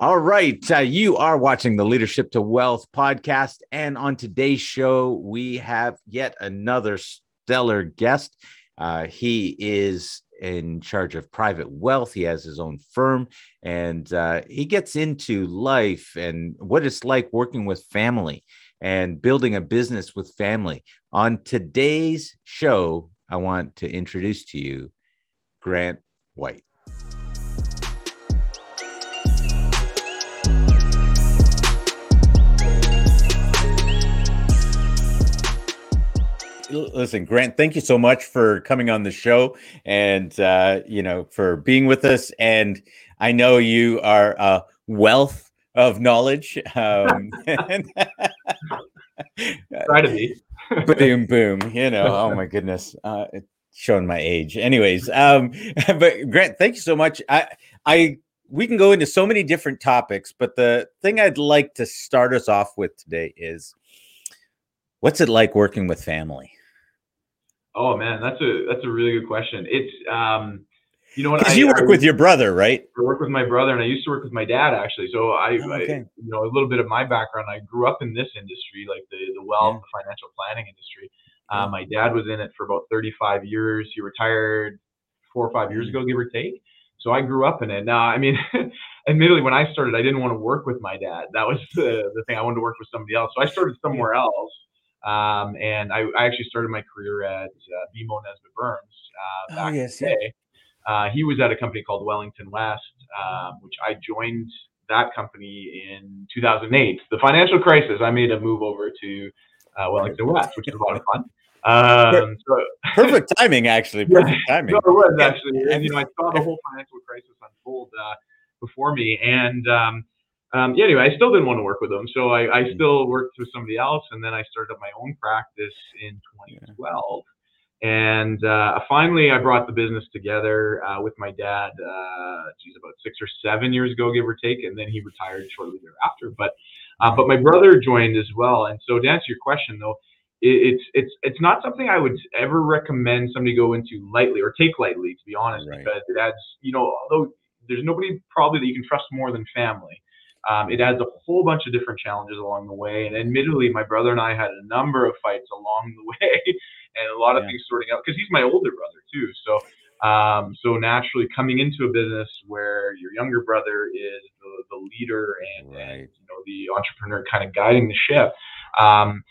All right. Uh, you are watching the Leadership to Wealth podcast. And on today's show, we have yet another stellar guest. Uh, he is in charge of private wealth. He has his own firm and uh, he gets into life and what it's like working with family and building a business with family. On today's show, I want to introduce to you Grant White. Listen, Grant, thank you so much for coming on the show and uh, you know for being with us. And I know you are a wealth of knowledge. Um, Try to be. boom, boom. You know, oh my goodness, uh, showing my age. Anyways, um, but Grant, thank you so much. I, I, we can go into so many different topics, but the thing I'd like to start us off with today is what's it like working with family? Oh man, that's a that's a really good question. It's um, you know what? Because you work I, with your brother, right? I work with my brother, and I used to work with my dad actually. So I, oh, okay. I you know, a little bit of my background. I grew up in this industry, like the the wealth, yeah. the financial planning industry. Uh, my dad was in it for about 35 years. He retired four or five years mm-hmm. ago, give or take. So I grew up in it. Now, I mean, admittedly, when I started, I didn't want to work with my dad. That was the, the thing. I wanted to work with somebody else. So I started somewhere else. Um, and I, I, actually started my career at uh, BMO Nesbitt Burns uh, oh, back oh, yes, in. Uh, he was at a company called Wellington West, um, which I joined that company in 2008. The financial crisis, I made a move over to uh, Wellington West, which is a lot of fun. Um, so, perfect timing, actually. Perfect timing. No, it was actually, and you know, I saw the whole financial crisis unfold uh, before me, and um, um, yeah, anyway, I still didn't want to work with them, so I, I mm. still worked with somebody else, and then I started up my own practice in 2012. And uh, finally, I brought the business together uh, with my dad. Uh, geez, about six or seven years ago, give or take, and then he retired shortly thereafter. But uh, but my brother joined as well. And so, to answer your question, though, it, it's it's it's not something I would ever recommend somebody go into lightly or take lightly, to be honest, right. because it adds, you know, although there's nobody probably that you can trust more than family. Um, it adds a whole bunch of different challenges along the way. And admittedly, my brother and I had a number of fights along the way and a lot of yeah. things sorting out because he's my older brother too. So, um, so naturally coming into a business where your younger brother is the, the leader and, right. and, you know, the entrepreneur kind of guiding the ship, um,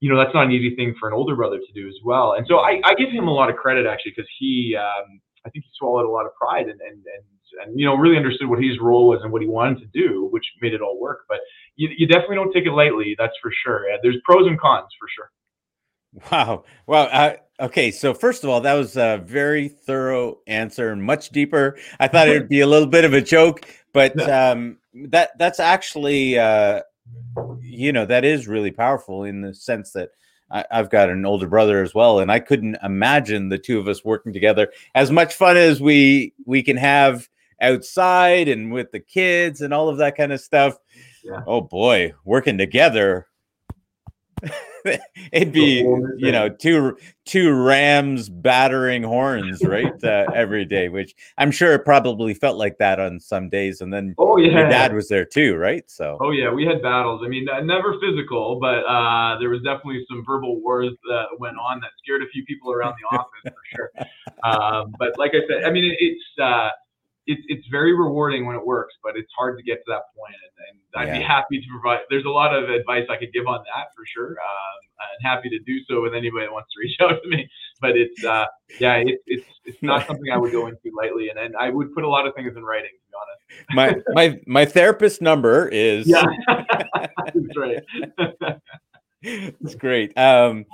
you know, that's not an easy thing for an older brother to do as well. And so I, I give him a lot of credit actually because he, um, I think he swallowed a lot of pride and, and, and and you know really understood what his role was and what he wanted to do, which made it all work. But you, you definitely don't take it lightly, that's for sure. There's pros and cons for sure. Wow. Well, uh, okay. So first of all, that was a very thorough answer and much deeper. I thought it would be a little bit of a joke, but um, that that's actually, uh, you know, that is really powerful in the sense that I, have got an older brother as well, and I couldn't imagine the two of us working together. As much fun as we we can have outside and with the kids and all of that kind of stuff. Yeah. Oh boy, working together. It'd be you know two two rams battering horns right uh, every day, which I'm sure it probably felt like that on some days. And then oh yeah, your dad was there too, right? So oh yeah, we had battles. I mean, never physical, but uh, there was definitely some verbal wars that went on that scared a few people around the office for sure. Um, but like I said, I mean, it, it's. Uh, it's it's very rewarding when it works, but it's hard to get to that point. And, and I'd yeah. be happy to provide. There's a lot of advice I could give on that for sure. Um, I'm happy to do so with anybody that wants to reach out to me. But it's uh, yeah, it's it's it's not something I would go into lightly, and, and I would put a lot of things in writing. To be honest. my my my therapist number is yeah, that's right. It's great. Um,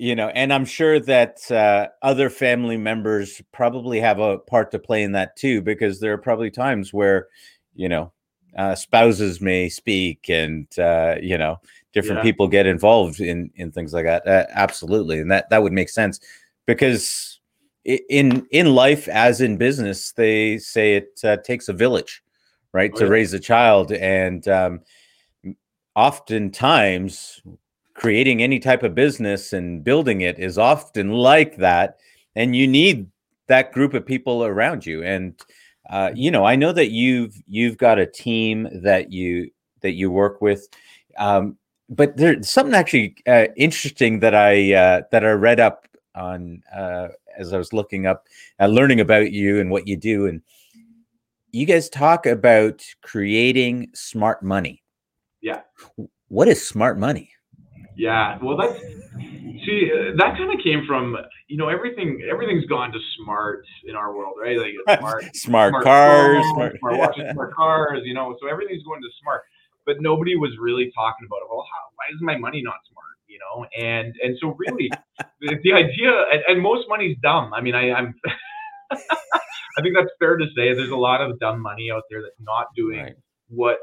you know and i'm sure that uh, other family members probably have a part to play in that too because there are probably times where you know uh, spouses may speak and uh, you know different yeah. people get involved in in things like that uh, absolutely and that that would make sense because in in life as in business they say it uh, takes a village right oh, to yeah. raise a child and um, oftentimes creating any type of business and building it is often like that and you need that group of people around you and uh, you know, I know that you've you've got a team that you that you work with, um, but there's something actually uh, interesting that I uh, that I read up on uh, as I was looking up, uh, learning about you and what you do, and you guys talk about creating smart money. Yeah. What is smart money? Yeah. Well, that's see uh, that kind of came from you know everything everything's gone to smart in our world, right? Like smart, smart, smart cars, phones, smart, smart watches, smart cars. You know, so everything's going to smart. But nobody was really talking about it. Well, how, why is my money not smart? You know, and and so really, the, the idea and, and most money's dumb. I mean, I, I'm. I think that's fair to say. There's a lot of dumb money out there that's not doing right. what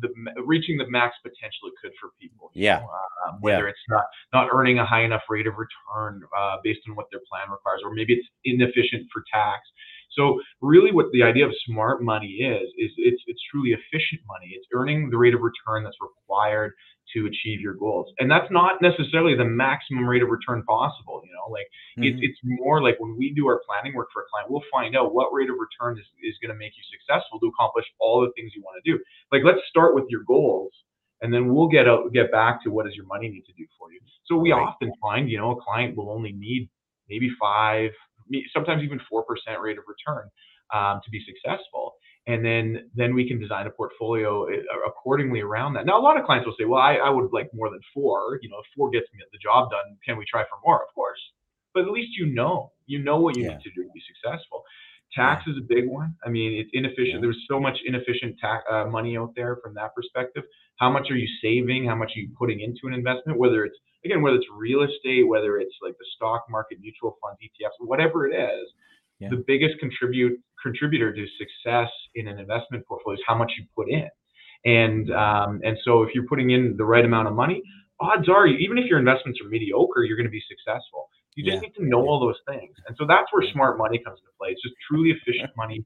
the reaching the max potential it could for people. Yeah. Know, uh, whether yeah. it's not not earning a high enough rate of return uh, based on what their plan requires, or maybe it's inefficient for tax. So really, what the idea of smart money is is it's it's truly efficient money. It's earning the rate of return that's required to achieve your goals. And that's not necessarily the maximum rate of return possible. You know, like mm-hmm. it's, it's more like when we do our planning work for a client, we'll find out what rate of return is, is going to make you successful to accomplish all the things you want to do. Like, let's start with your goals and then we'll get out, get back to what does your money need to do for you. So we right. often find, you know, a client will only need maybe five, sometimes even 4% rate of return um, to be successful and then then we can design a portfolio eh, accordingly around that. Now, a lot of clients will say, "Well, I, I would like more than four. You know, if four gets me the job done, can we try for more?" Of course, but at least you know you know what you yeah. need to do to be successful. Tax is a big one. I mean, it's inefficient. Yeah. There's so much inefficient tax uh, money out there from that perspective. How much are you saving? How much are you putting into an investment? Whether it's again, whether it's real estate, whether it's like the stock market, mutual funds, ETFs, whatever it is, the biggest contribute contributor to success in an investment portfolio is how much you put in. And um, and so if you're putting in the right amount of money, odds are, even if your investments are mediocre, you're going to be successful. You just yeah. need to know all those things. And so that's where smart money comes into play. It's just truly efficient money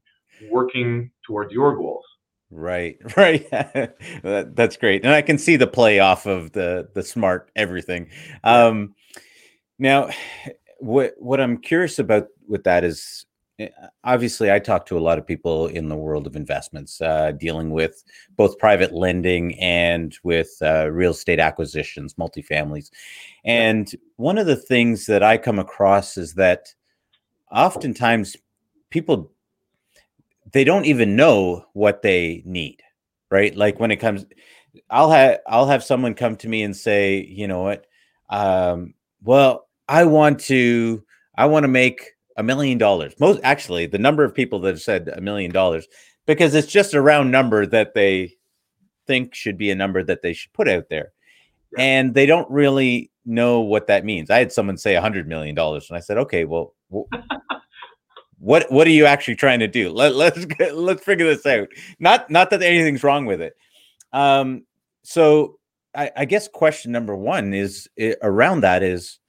working towards your goals. Right, right. that, that's great, and I can see the play off of the the smart everything. Um, now, what what I'm curious about with that is obviously i talk to a lot of people in the world of investments uh, dealing with both private lending and with uh, real estate acquisitions multifamilies. And one of the things that i come across is that oftentimes people they don't even know what they need right? Like when it comes i'll have i'll have someone come to me and say you know what? Um, well i want to i want to make a million dollars. Most actually, the number of people that have said a million dollars because it's just a round number that they think should be a number that they should put out there. And they don't really know what that means. I had someone say a hundred million dollars, and I said, "Okay, well, what what are you actually trying to do? Let, let's get, let's figure this out. Not not that anything's wrong with it. Um, so I, I guess question number one is it, around that is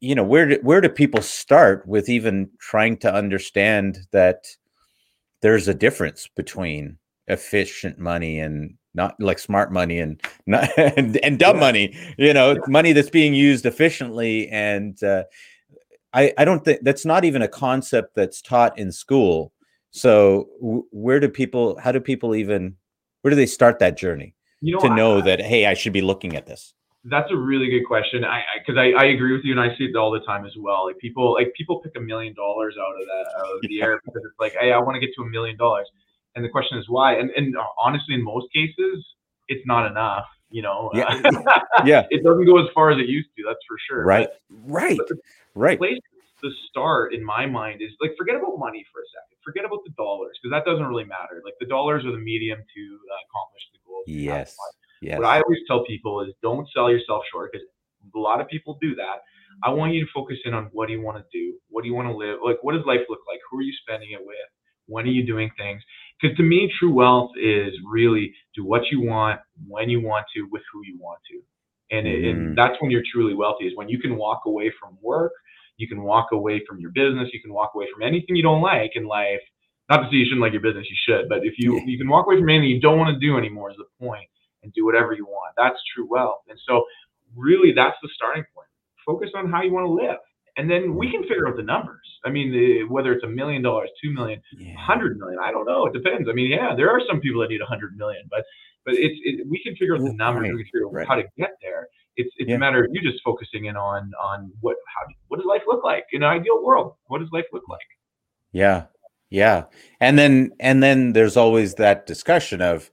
you know where do, where do people start with even trying to understand that there's a difference between efficient money and not like smart money and not and, and dumb yeah. money you know yeah. money that's being used efficiently and uh, i i don't think that's not even a concept that's taught in school so w- where do people how do people even where do they start that journey you know, to know I, that hey i should be looking at this that's a really good question. I because I, I, I, agree with you, and I see it all the time as well. Like people like people pick a million dollars out of that out of the yeah. air because it's like, hey, I want to get to a million dollars, and the question is why. And and honestly, in most cases, it's not enough. You know, yeah, yeah. it doesn't go as far as it used to. That's for sure. Right, but, right, but right. Place to start, in my mind, is like forget about money for a second. Forget about the dollars because that doesn't really matter. Like the dollars are the medium to uh, accomplish the goal. Yes. Yes. What I always tell people is don't sell yourself short because a lot of people do that. I want you to focus in on what do you want to do? What do you want to live? Like, what does life look like? Who are you spending it with? When are you doing things? Because to me, true wealth is really do what you want, when you want to, with who you want to. And, mm. and that's when you're truly wealthy is when you can walk away from work, you can walk away from your business, you can walk away from anything you don't like in life. Not to say you shouldn't like your business, you should, but if you you can walk away from anything you don't want to do anymore is the point and do whatever you want. That's true wealth. And so, really, that's the starting point. Focus on how you want to live. and then we can figure out the numbers. I mean, the, whether it's a million dollars, two million, Yeah. hundred million, I don't know. It depends. I mean, yeah, there are some people that need a hundred million, but but it's it, we can figure out the Right, numbers. We can figure out right. how to get there. It's it's Yeah. a matter of you just focusing in on on what how what does life look like in an ideal world? What does life look like? Yeah. Yeah. And then and then there's always that discussion of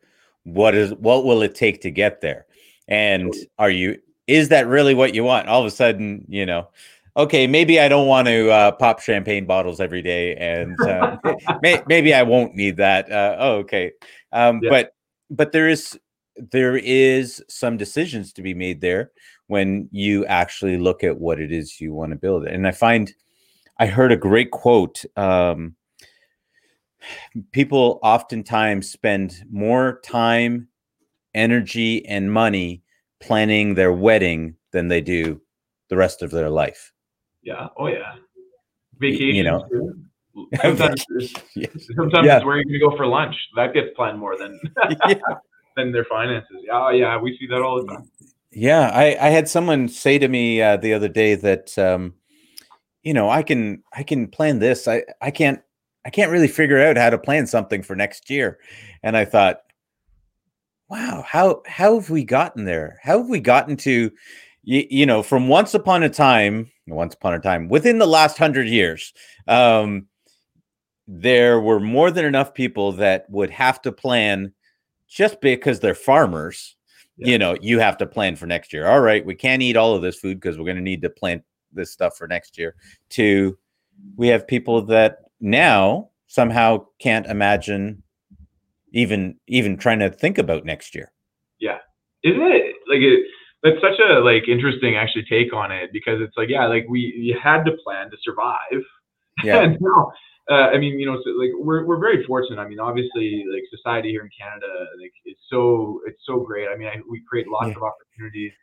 what is what will it take to get there? And are you is that really what you want? All of a sudden, you know, okay, maybe I don't want to uh, pop champagne bottles every day and uh, may, maybe I won't need that. Uh, oh, okay. Um, Yeah. but but there is there is some decisions to be made there when you actually look at what it is you want to build. And I find I heard a great quote. Um, people oftentimes spend more time, energy, and money planning their wedding than they do the rest of their life. Yeah. Oh yeah. Vacation. you know. Sometimes, Yes. sometimes Yeah. it's where you're gonna go for lunch. That gets planned more than Yeah. than their finances. Yeah, oh, yeah, we see that all the time. Yeah, I, I had someone say to me uh, the other day that um, you know I can I can plan this. I I can't I can't really figure out how to plan something for next year. And I thought, wow, how how have we gotten there? How have we gotten to you, you know from once upon a time, once upon a time within the last hundred years, um, there were more than enough people that would have to plan just because they're farmers Yeah. you know, you have to plan for next year. All right, we can't eat all of this food because we're going to need to plant this stuff for next year. To we have people that now somehow can't imagine even even trying to think about next year. Yeah, isn't it like it? That's such a like interesting actually take on it because it's like yeah, like we you had to plan to survive. Yeah, and now, uh, I mean, you know, so, like we're we're very fortunate. I mean, obviously, like society here in Canada, like it's so it's so great. I mean, I, we create lots Yeah. of opportunities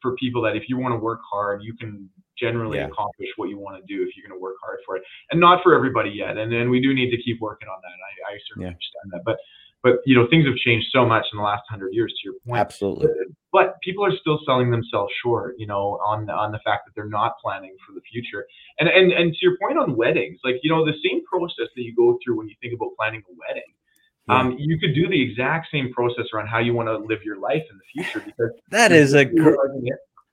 for people that if you want to work hard, you can generally Yeah. accomplish what you want to do if you're going to work hard for it. And not for everybody yet. And then we do need to keep working on that. I, I certainly Yeah. understand that. But but you know, things have changed so much in the last hundred years. To your point, absolutely. but people are still selling themselves short, you know, on on the fact that they're not planning for the future. And and and to your point on weddings, like you know, the same process that you go through when you think about planning a wedding, Yeah. um, you could do the exact same process around how you want to live your life in the future because That is a gr-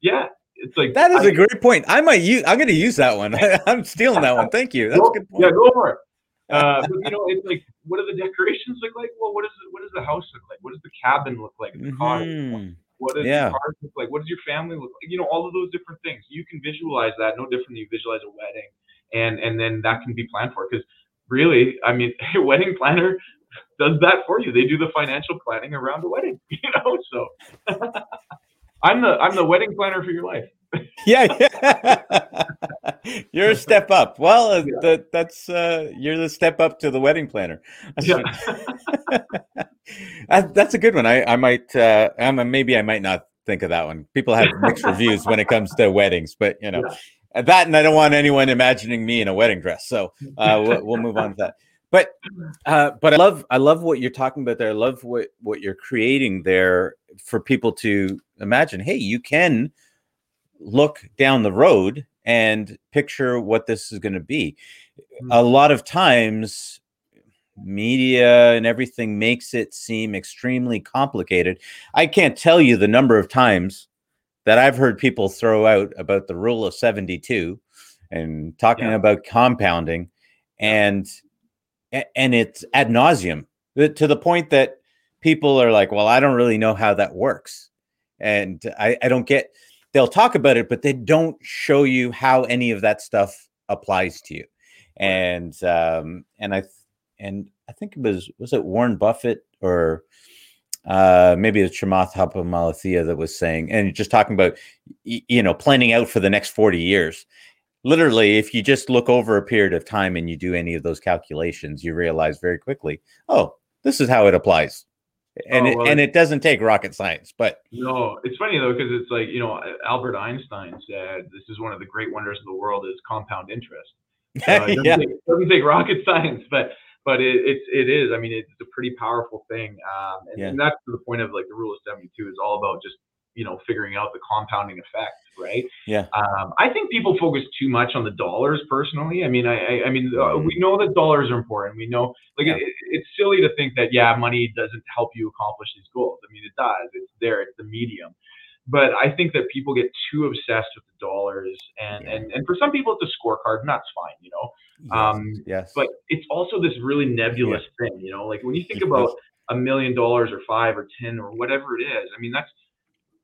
yeah, it's like that is I- a great point. I might use. I'm going to use that one. I'm stealing that one. Thank you. That's go, a good point. Yeah, go for it. Uh, but you know, it's like, what do the decorations look like? Well, what does it, what does the house look like? What does the cabin look like? The cottage. Mhm. What does Yeah. the cars look like? What does your family look like? You know, all of those different things. You can visualize that no different than you visualize a wedding, and and then that can be planned for. Because really, I mean, a wedding planner does that for you. They do the financial planning around the wedding. You know, so I'm the I'm the wedding planner for your life. yeah, yeah. you're a step up. Well, uh, Yeah. that, that's uh, you're the step up to the wedding planner. That's, Yeah. that's a good one. I, I might, uh, um, maybe I might not think of that one. People have mixed reviews when it comes to weddings, but you know uh, that, and I don't want anyone imagining me in a wedding dress. So uh, we'll, we'll move on to that. But, uh, but I love, I love what you're talking about there. I love what what you're creating there for people to imagine. Hey, you can look down the road and picture what this is going to be. A lot of times, media and everything makes it seem extremely complicated. I can't tell you the number of times that I've heard people throw out about the rule of 72 and talking Yeah. about compounding and and it's ad nauseum to the point that people are like, well, I don't really know how that works. And I, I don't get they'll talk about it, but they don't show you how any of that stuff applies to you. And um, and I and I think it was was it Warren Buffett or uh, maybe it's Chamath Hapamalathia that was saying, and just talking about you know planning out for the next forty years. Literally, if you just look over a period of time and you do any of those calculations, you realize very quickly, oh, this is how it applies, and Oh, it, and it doesn't take rocket science. But No, it's funny though because it's like you know Albert Einstein said this is one of the great wonders of the world is compound interest. Uh, it doesn't, yeah, take, it doesn't take rocket science, but but it, it's it is. I mean, it's a pretty powerful thing, um, and, Yeah. and that's the point of like the rule of seventy two is all about just you know figuring out the compounding effect, right? Yeah. Um, I think people focus too much on the dollars. Personally, I mean, I I, mean, uh, we know that dollars are important. We know, like, Yeah. it, it's silly to think that yeah, money doesn't help you accomplish these goals. I mean, it does. It's there. It's the medium. But I think that people get too obsessed with the dollars, and Yeah. and and for some people it's a scorecard, and that's fine, you know. Um, yes. But it's also this really nebulous thing, you know. Like when you think about a million dollars or five or ten or whatever it is, I mean that's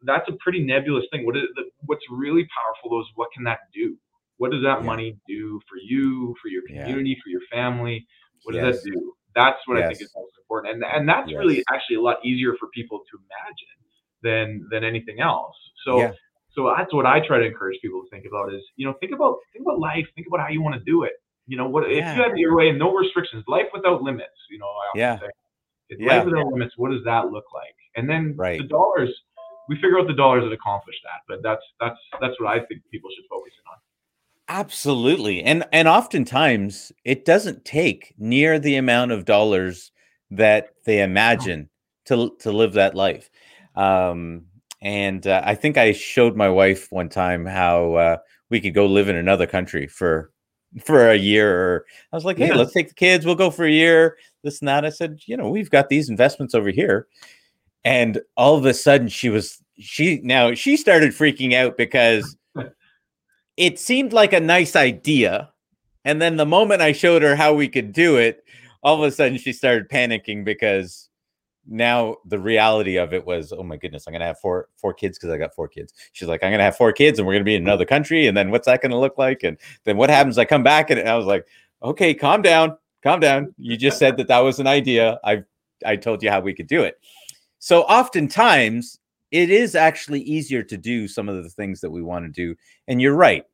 that's a pretty nebulous thing. What is the, what's really powerful though is what can that do? What does that Yeah. money do for you, for your Yeah. community, for your family? What does that do? That's what I think is most important, and and that's really actually a lot easier for people to imagine than than anything else. So Yeah. so that's what I try to encourage people to think about is you know think about think about life, think about how you want to do it. You know what if Yeah. you had your way and no restrictions, life without limits. You know I often Yeah. say, Yeah. life without limits. What does that look like? And then Right. the dollars, we figure out the dollars that accomplish that. But that's that's that's what I think people should focus on. Absolutely. And and oftentimes it doesn't take near the amount of dollars that they imagine to to live that life. Um and uh, I think I showed my wife one time how uh, we could go live in another country for for a year or I was like, "Hey, Yeah. let's take the kids, we'll go for a year." This and that. I said, "You know, we've got these investments over here." And all of a sudden she was she now she started freaking out because it seemed like a nice idea. And then the moment I showed her how we could do it, all of a sudden she started panicking because now the reality of it was, oh my goodness, I'm gonna have four four kids because I got four kids. She's like, I'm gonna have four kids and we're gonna be in another country, and then what's that gonna look like? And then what happens? I come back and I was like, okay, calm down, calm down. You just said that that was an idea. I I told you how we could do it. So oftentimes it is actually easier to do some of the things that we want to do. And you're right,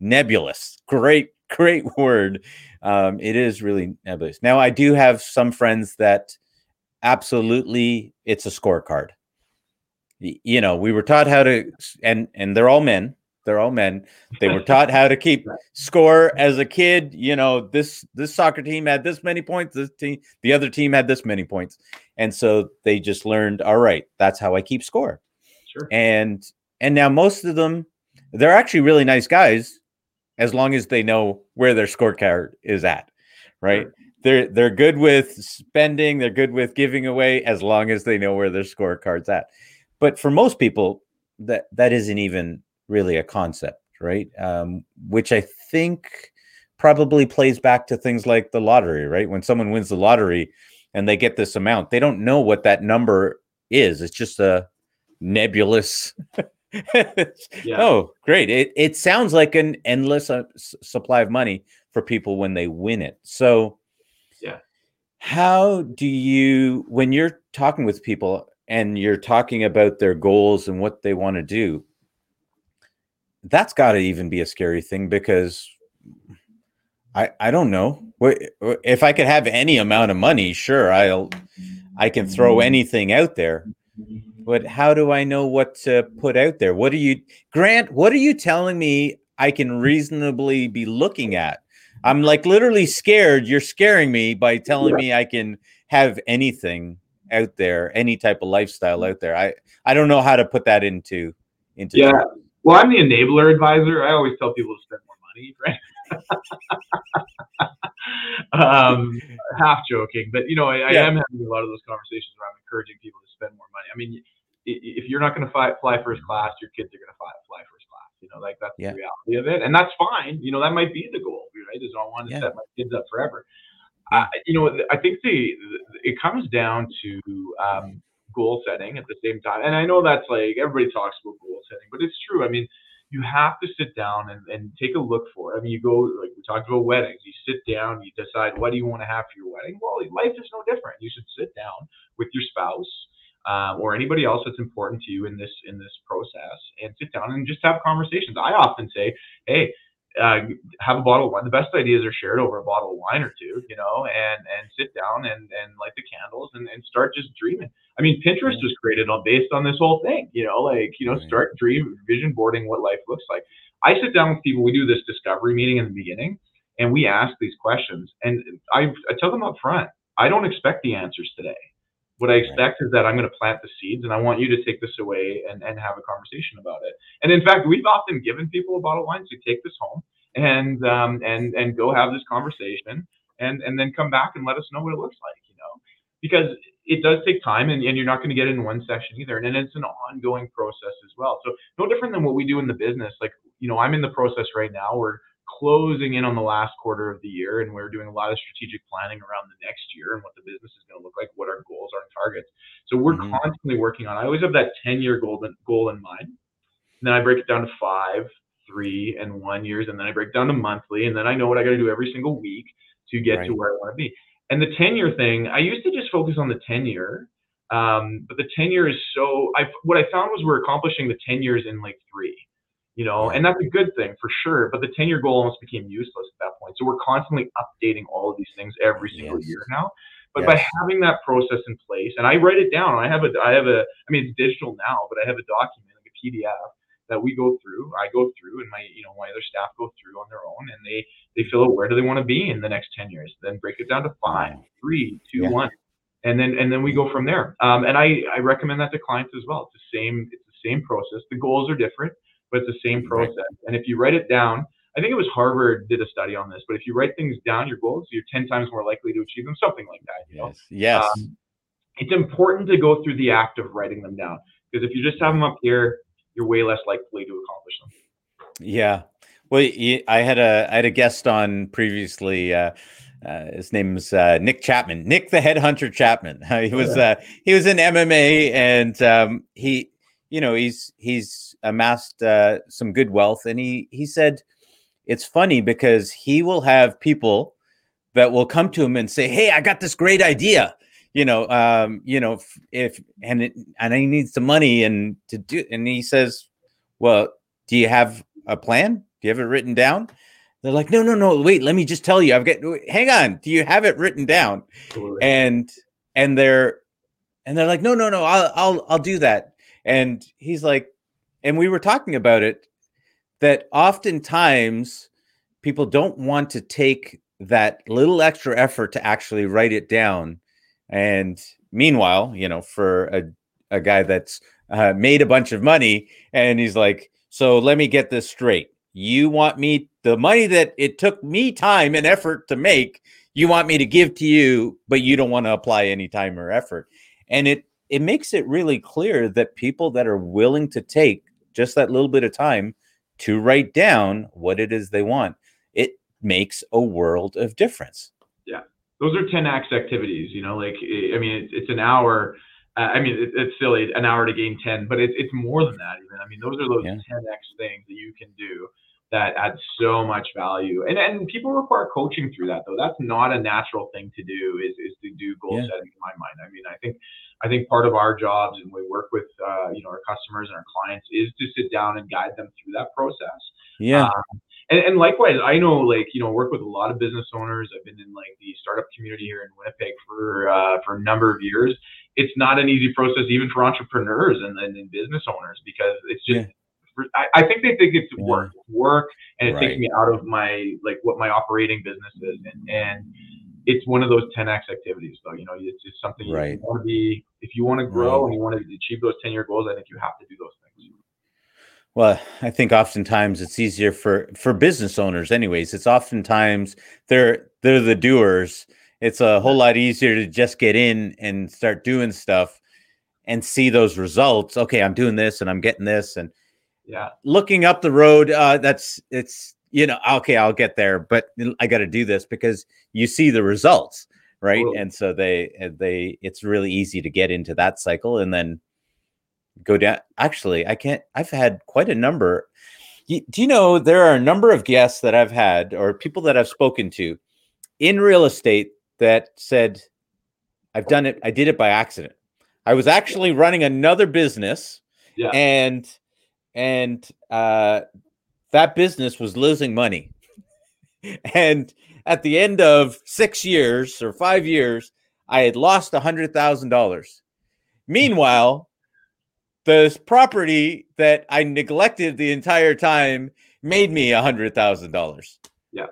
nebulous. Great, great word. Um, it is really nebulous. Now, I do have some friends that absolutely it's a scorecard. You know, we were taught how to, and and they're all men. They're all men. They were taught how to keep score as a kid. You know, this this soccer team had this many points. This team, the other team had this many points, and so they just learned. All right, that's how I keep score Sure. and and now most of them they're actually really nice guys as long as they know where their scorecard is at right Sure. they're they're good with spending they're good with giving away as long as they know where their scorecard's at but for most people that that isn't even really a concept right? Um, which i think probably plays back to things like the lottery right? When someone wins the lottery and they get this amount they don't know what that number is. It's just a nebulous Yeah. oh great. It, it sounds like an endless uh, s- supply of money for people when they win it. So Yeah. how do you when you're talking with people and you're talking about their goals and what they want to do that's got to even be a scary thing because i i don't know if i could have any amount of money sure i'll i can throw mm-hmm. anything out there but how do I know what to put out there? What are you, Grant? What are you telling me I can reasonably be looking at? I'm like literally scared. You're scaring me by telling me I can have anything out there, any type of lifestyle out there. I I don't know how to put that into into Yeah. terms. Well, I'm the enabler advisor. I always tell people to spend more money, right? um, half joking, but you know, I, I Yeah. am having a lot of those conversations where I'm encouraging people to spend more money. I mean, if you're not going to fly, fly first class, your kids are going to fly, fly first class. You know, like that's Yeah. the reality of it, and that's fine. You know, that might be the goal, right? Is I don't want to Yeah. set my kids up forever. I, you know, I think the it comes down to um, goal setting at the same time. And I know that's like everybody talks about goal setting, but it's true. I mean, you have to sit down and, and take a look for it. I mean, you go like we talked about weddings. You sit down, you decide what do you want to have for your wedding. Well, life is no different. You should sit down with your spouse um, or anybody else that's important to you in this in this process and sit down and just have conversations. I often say, hey. Uh, have a bottle of wine. The best ideas are shared over a bottle of wine or two, you know, and and sit down and and light the candles and, and start just dreaming. I mean, Pinterest was created on based on this whole thing, you know, like you know, Right. start dream vision boarding what life looks like. I sit down with people. We do this discovery meeting in the beginning, and we ask these questions. And I, I tell them up front, I don't expect the answers today. What I expect is that I'm going to plant the seeds and I want you to take this away and, and have a conversation about it. And in fact, we've often given people a bottle of wine to take this home and um, and and go have this conversation and and then come back and let us know what it looks like, you know, because it does take time and, and you're not going to get it in one session either. And then it's an ongoing process as well. So no different than what we do in the business. Like, you know, I'm in the process right now. We're closing in on the last quarter of the year and we're doing a lot of strategic planning around the next year and what the business is going to look like, what our goals are and targets. So we're mm-hmm. constantly working on. I always have that 10 year goal goal in mind. And then I break it down to five, three, and one years, and then I break down to monthly, and then I know what I got to do every single week to get right. to where I want to be. And the 10 year thing, I used to just focus on the 10 year. Um, but the 10 year is so, I, what I found was we're accomplishing the 10 years in like three, you know, and that's a good thing for sure. But the 10 year goal almost became useless at that point. So we're constantly updating all of these things every single yes. year now. But yes. by having that process in place, and I write it down, I have a, I have a, I mean, it's digital now, but I have a document, like a PDF that we go through, I go through, and my you know my other staff go through on their own, and they they fill out where do they want to be in the next ten years. Then break it down to five, three, two, yeah. one, and then and then we go from there. Um, and I I recommend that to clients as well. It's the same it's the same process. The goals are different, but it's the same process. Right. And if you write it down, I think it was Harvard did a study on this. But if you write things down, your goals, you're ten times more likely to achieve them. Something like that. You know? Yes. Yes. Um, it's important to go through the act of writing them down because if you just have them up here you're way less likely to accomplish them. Yeah. Well, I had a I had a guest on previously. Uh, uh, his name's uh, Nick Chapman, Nick the Headhunter Chapman. he was uh, he was in MMA, and um, he, you know, he's he's amassed uh, some good wealth, and he he said it's funny because he will have people that will come to him and say, "Hey, I got this great idea," you know, um, you know, if and it, and he needs some money and to do, and he says, "Well, do you have a plan? Do you have it written down?" They're like, "No, no, no. Wait, let me just tell you. I've got. Hang on. Do you have it written down?" And and they're and they're like, "No, no, no. I'll I'll I'll do that." And he's like, and we were talking about it that oftentimes people don't want to take that little extra effort to actually write it down and meanwhile, you know, for a, a guy that's uh, made a bunch of money and he's like, so let me get this straight. You want me the money that it took me time and effort to make, you want me to give to you, but you don't want to apply any time or effort. And it it makes it really clear that people that are willing to take just that little bit of time to write down what it is they want, it makes a world of difference. Yeah those are 10x activities you know like i mean it's, it's an hour uh, i mean it, it's silly an hour to gain 10 but it, it's more than that even i mean those are those yeah. 10x things that you can do that adds so much value and and people require coaching through that though that's not a natural thing to do is is to do goal yeah. setting in my mind i mean i think i think part of our jobs and we work with uh, you know our customers and our clients is to sit down and guide them through that process yeah um, and, and likewise, I know like you know work with a lot of business owners. I've been in like the startup community here in Winnipeg for uh, for a number of years. It's not an easy process even for entrepreneurs and then business owners because it's just. Yeah. I, I think they think it's work, mm-hmm. work, and it right. takes me out of my like what my operating business is, and, and it's one of those 10x activities though you know it's just something right. you want to be if you want to grow right. and you want to achieve those 10 year goals i think you have to do those things well, I think oftentimes it's easier for for business owners anyways. It's oftentimes they're they're the doers. It's a whole lot easier to just get in and start doing stuff and see those results. Okay, I'm doing this and I'm getting this and yeah. Looking up the road uh that's it's you know, okay, I'll get there, but I got to do this because you see the results, right? Totally. And so they they it's really easy to get into that cycle and then go down. Actually, I can't. I've had quite a number. Do you know there are a number of guests that I've had or people that I've spoken to in real estate that said, I've done it. I did it by accident. I was actually running another business, yeah. and and uh, that business was losing money. and at the end of six years or five years, I had lost a hundred thousand dollars. Meanwhile, the property that I neglected the entire time made me a hundred thousand dollars. Yeah.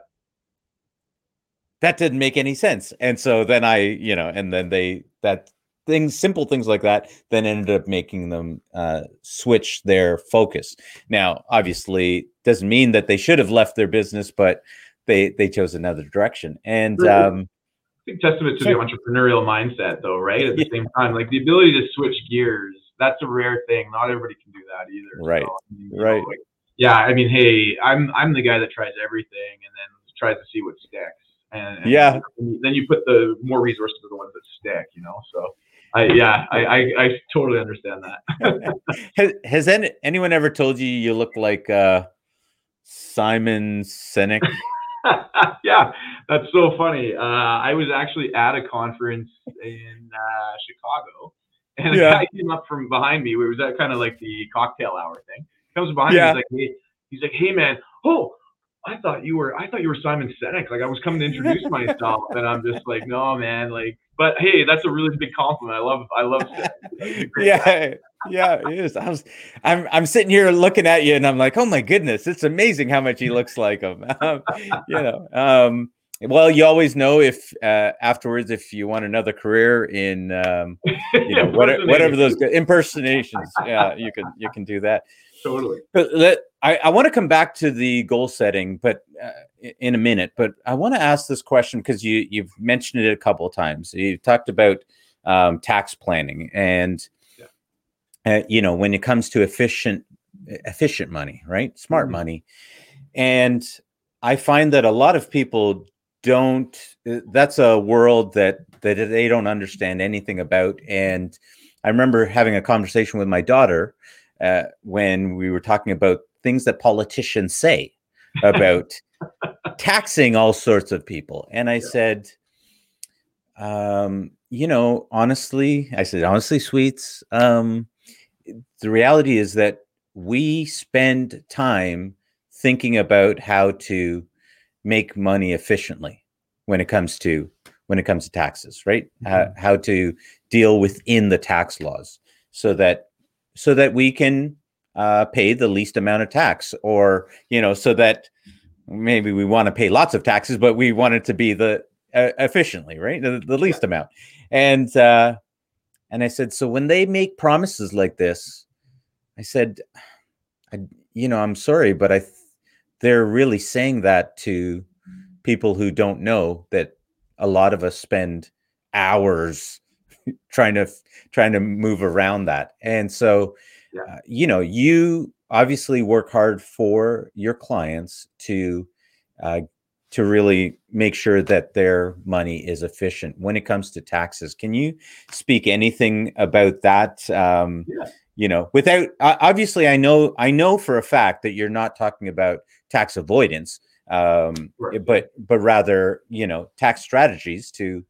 That didn't make any sense. And so then I, you know, and then they that things, simple things like that, then ended up making them uh, switch their focus. Now, obviously, doesn't mean that they should have left their business, but they they chose another direction. And um, I think testament to the entrepreneurial mindset, though, right? At the yeah. same time, like the ability to switch gears, that's a rare thing. Not everybody can do that either. Right. So, I mean, right. Know, like, yeah. I mean, hey, I'm I'm the guy that tries everything and then tries to see what sticks. And, and yeah, then you put the more resources to the ones that stick. You know, so. I, yeah, I, I, I totally understand that. has, has any, anyone ever told you you look like uh, Simon Sinek? yeah, that's so funny. Uh, I was actually at a conference in uh, Chicago, and a yeah. guy came up from behind me. It was that kind of like the cocktail hour thing. Comes behind yeah. me. He's like, hey, he's like, hey man, oh, I thought you were, I thought you were Simon Sinek. Like I was coming to introduce myself, and I'm just like, no man, like. But hey, that's a really big compliment. I love, I love. yeah, yeah, it is. I was, I'm, I'm sitting here looking at you, and I'm like, oh my goodness, it's amazing how much he looks like him. Um, you know, um, well, you always know if uh, afterwards if you want another career in, um, you know, whatever, whatever those impersonations, yeah, you can you can do that. Totally. But let, I, I want to come back to the goal setting, but uh, in a minute. But I want to ask this question because you you've mentioned it a couple of times. You've talked about um, tax planning and uh, you know when it comes to efficient efficient money right smart mm-hmm. money and i find that a lot of people don't uh, that's a world that that they don't understand anything about and i remember having a conversation with my daughter uh, when we were talking about things that politicians say about taxing all sorts of people and i yeah. said um, you know honestly i said honestly sweets um, the reality is that we spend time thinking about how to make money efficiently when it comes to when it comes to taxes right mm-hmm. uh, how to deal within the tax laws so that so that we can uh, pay the least amount of tax or you know so that maybe we want to pay lots of taxes but we want it to be the uh, efficiently right? The, the least amount. And uh and I said, so when they make promises like this, I said, I, you know, I'm sorry, but I, th- they're really saying that to people who don't know that a lot of us spend hours trying to trying to move around that. And so, yeah. uh, you know, you obviously work hard for your clients to uh, to really make sure that their money is efficient when it comes to taxes. Can you speak anything about that? Um, yeah. You know, without obviously, I know I know for a fact that you're not talking about tax avoidance, um, right. but but rather you know tax strategies to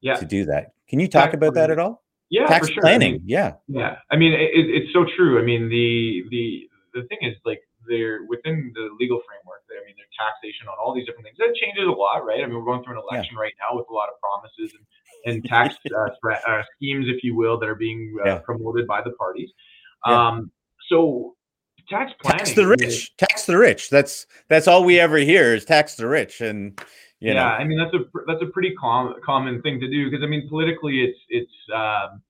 yeah. to do that. Can you talk tax about that at all? Yeah, tax sure. planning. I mean, yeah, yeah. I mean, it, it's so true. I mean, the the the thing is like they're within the legal framework. I mean, their taxation on all these different things. That changes a lot, right? I mean, we're going through an election yeah. right now with a lot of promises and, and tax uh, uh, schemes, if you will, that are being uh, yeah. promoted by the parties. Yeah. Um, so tax planning. Tax the rich. Tax the rich. That's that's all we ever hear is tax the rich, and yeah, know. I mean that's a that's a pretty com- common thing to do because I mean politically it's it's um,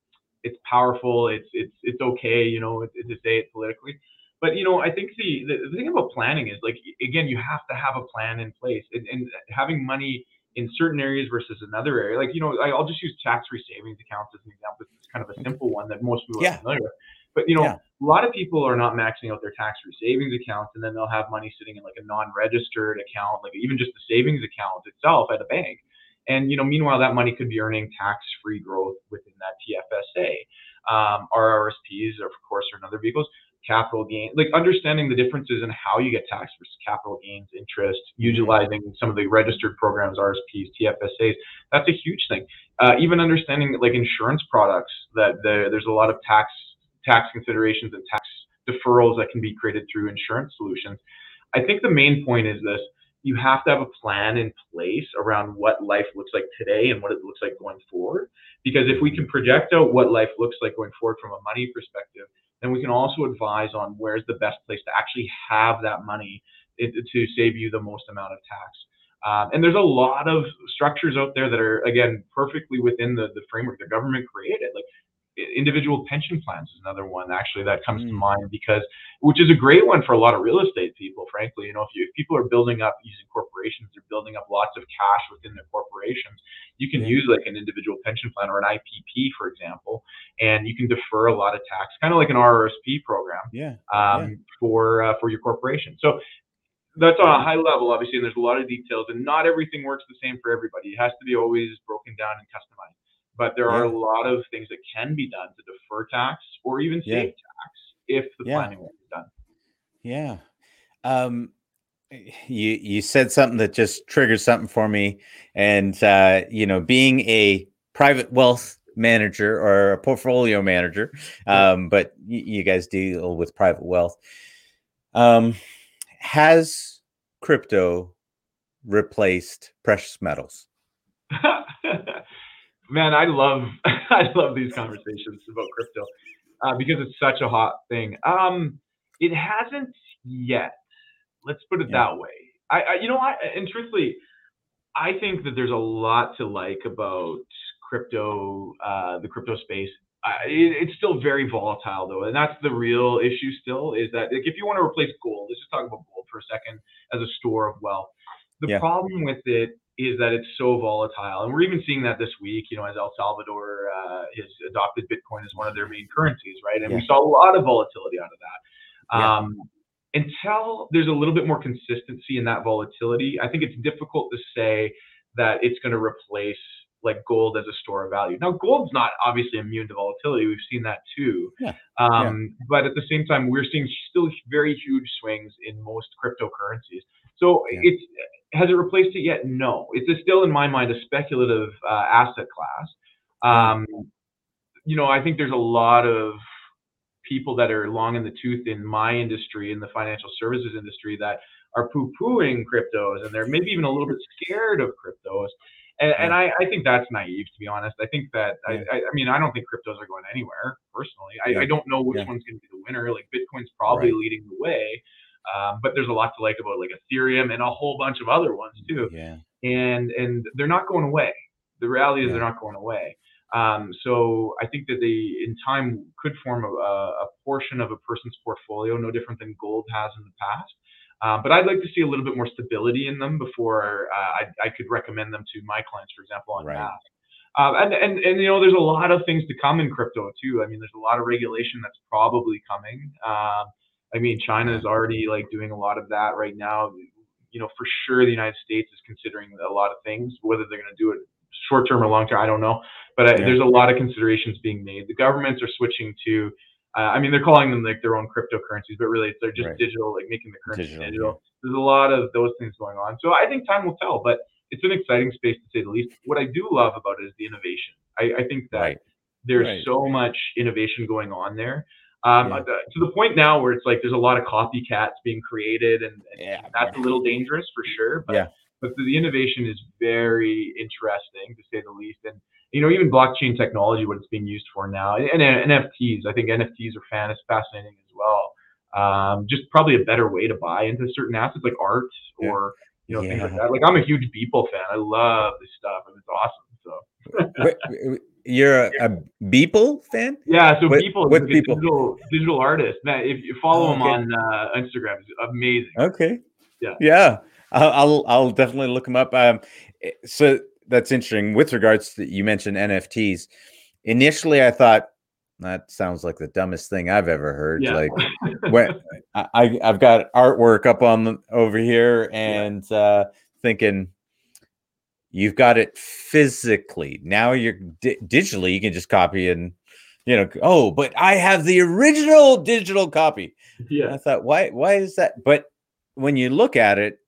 it's powerful. It's it's it's okay, you know, to say it politically. But you know, I think the, the, the thing about planning is like again, you have to have a plan in place, and, and having money in certain areas versus another area. Like you know, I'll just use tax-free savings accounts as an example. It's kind of a simple one that most people yeah. are familiar with. But you know, yeah. a lot of people are not maxing out their tax-free savings accounts, and then they'll have money sitting in like a non-registered account, like even just the savings account itself at a bank. And you know, meanwhile, that money could be earning tax-free growth within that TFSA. Um, RRSPs, of course, are another vehicles capital gain, like understanding the differences in how you get taxed versus capital gains, interest, mm-hmm. utilizing some of the registered programs, RSPs, TFSAs. That's a huge thing. Uh, even understanding like insurance products that the, there's a lot of tax tax considerations and tax deferrals that can be created through insurance solutions. I think the main point is this. You have to have a plan in place around what life looks like today and what it looks like going forward. Because if we can project out what life looks like going forward from a money perspective, then we can also advise on where's the best place to actually have that money to save you the most amount of tax. Um, and there's a lot of structures out there that are again perfectly within the the framework the government created. Like individual pension plans is another one actually that comes mm. to mind because which is a great one for a lot of real estate people frankly you know if, you, if people are building up using corporations they're building up lots of cash within their corporations you can yeah. use like an individual pension plan or an ipp for example and you can defer a lot of tax kind of like an rrsp program yeah, um, yeah. for uh, for your corporation so that's on a high level obviously and there's a lot of details and not everything works the same for everybody it has to be always broken down and customized but there yeah. are a lot of things that can be done to defer tax or even save yeah. tax if the yeah. planning is done. Yeah. Um, you you said something that just triggered something for me, and uh, you know, being a private wealth manager or a portfolio manager, um, but y- you guys deal with private wealth. Um, has crypto replaced precious metals? man, I love I love these conversations about crypto uh, because it's such a hot thing. Um, it hasn't yet. Let's put it yeah. that way. I, I, you know, I and truthfully, I think that there's a lot to like about crypto, uh, the crypto space. I, it, it's still very volatile though, and that's the real issue. Still, is that like if you want to replace gold, let's just talk about gold for a second as a store of wealth. The yeah. problem with it is that it's so volatile. And we're even seeing that this week, you know, as El Salvador uh, has adopted Bitcoin as one of their main currencies, right? And yeah. we saw a lot of volatility out of that. Yeah. Um, until there's a little bit more consistency in that volatility, I think it's difficult to say that it's going to replace like gold as a store of value. Now, gold's not obviously immune to volatility. We've seen that too. Yeah. Um, yeah. But at the same time, we're seeing still very huge swings in most cryptocurrencies. So yeah. it's has it replaced it yet? No. It's still, in my mind, a speculative uh, asset class. Um, you know, I think there's a lot of people that are long in the tooth in my industry, in the financial services industry, that are poo-pooing cryptos, and they're maybe even a little bit scared of cryptos. And, and I, I, think that's naive, to be honest. I think that I, I, mean I don't think cryptos are going anywhere personally. I, I don't know which yeah. one's going to be the winner. Like Bitcoin's probably right. leading the way, um, but there's a lot to like about like Ethereum and a whole bunch of other ones too. Yeah. And and they're not going away. The reality is yeah. they're not going away. Um, so I think that they in time could form a, a, portion of a person's portfolio, no different than gold has in the past. Um, but I'd like to see a little bit more stability in them before uh, I, I, could recommend them to my clients, for example, on right. Um, and, and, and, you know, there's a lot of things to come in crypto too. I mean, there's a lot of regulation that's probably coming. Um, I mean, China is already like doing a lot of that right now. You know, for sure, the United States is considering a lot of things. Whether they're going to do it short term or long term, I don't know. But yeah. there's a lot of considerations being made. The governments are switching to. Uh, I mean, they're calling them like their own cryptocurrencies, but really they're just right. digital, like making the currency digital. digital. Yeah. There's a lot of those things going on. So I think time will tell, but it's an exciting space to say the least. What I do love about it is the innovation. I, I think that right. there's right. so much innovation going on there. Um, yeah. Uh, to the point now where it's like there's a lot of copycats being created, and, and yeah, that's a little dangerous for sure. But, yeah. but the innovation is very interesting to say the least. And you know, even blockchain technology, what it's being used for now, and, and NFTs. I think NFTs are fascinating as well. Um, just probably a better way to buy into certain assets like art or you know things like that. Like I'm a huge Beeple fan. I love this stuff, and it's awesome. So. You're a, a Beeple fan? Yeah, so what, Beeple what people? Digital, digital artist. Man, if you follow oh, him on uh, Instagram, it's amazing. Okay. Yeah. Yeah. I'll I'll definitely look him up. Um, eh, so that's interesting. With regards to you mentioned NFTs, initially I thought that sounds like the dumbest thing I've ever heard. Yeah. Like when I I've got artwork up on the, over here and uh, thinking you've got it physically. Now you're di- digitally, you can just copy and you know, oh, but I have the original digital copy. Yeah. And I thought, why why is that? But when you look at it,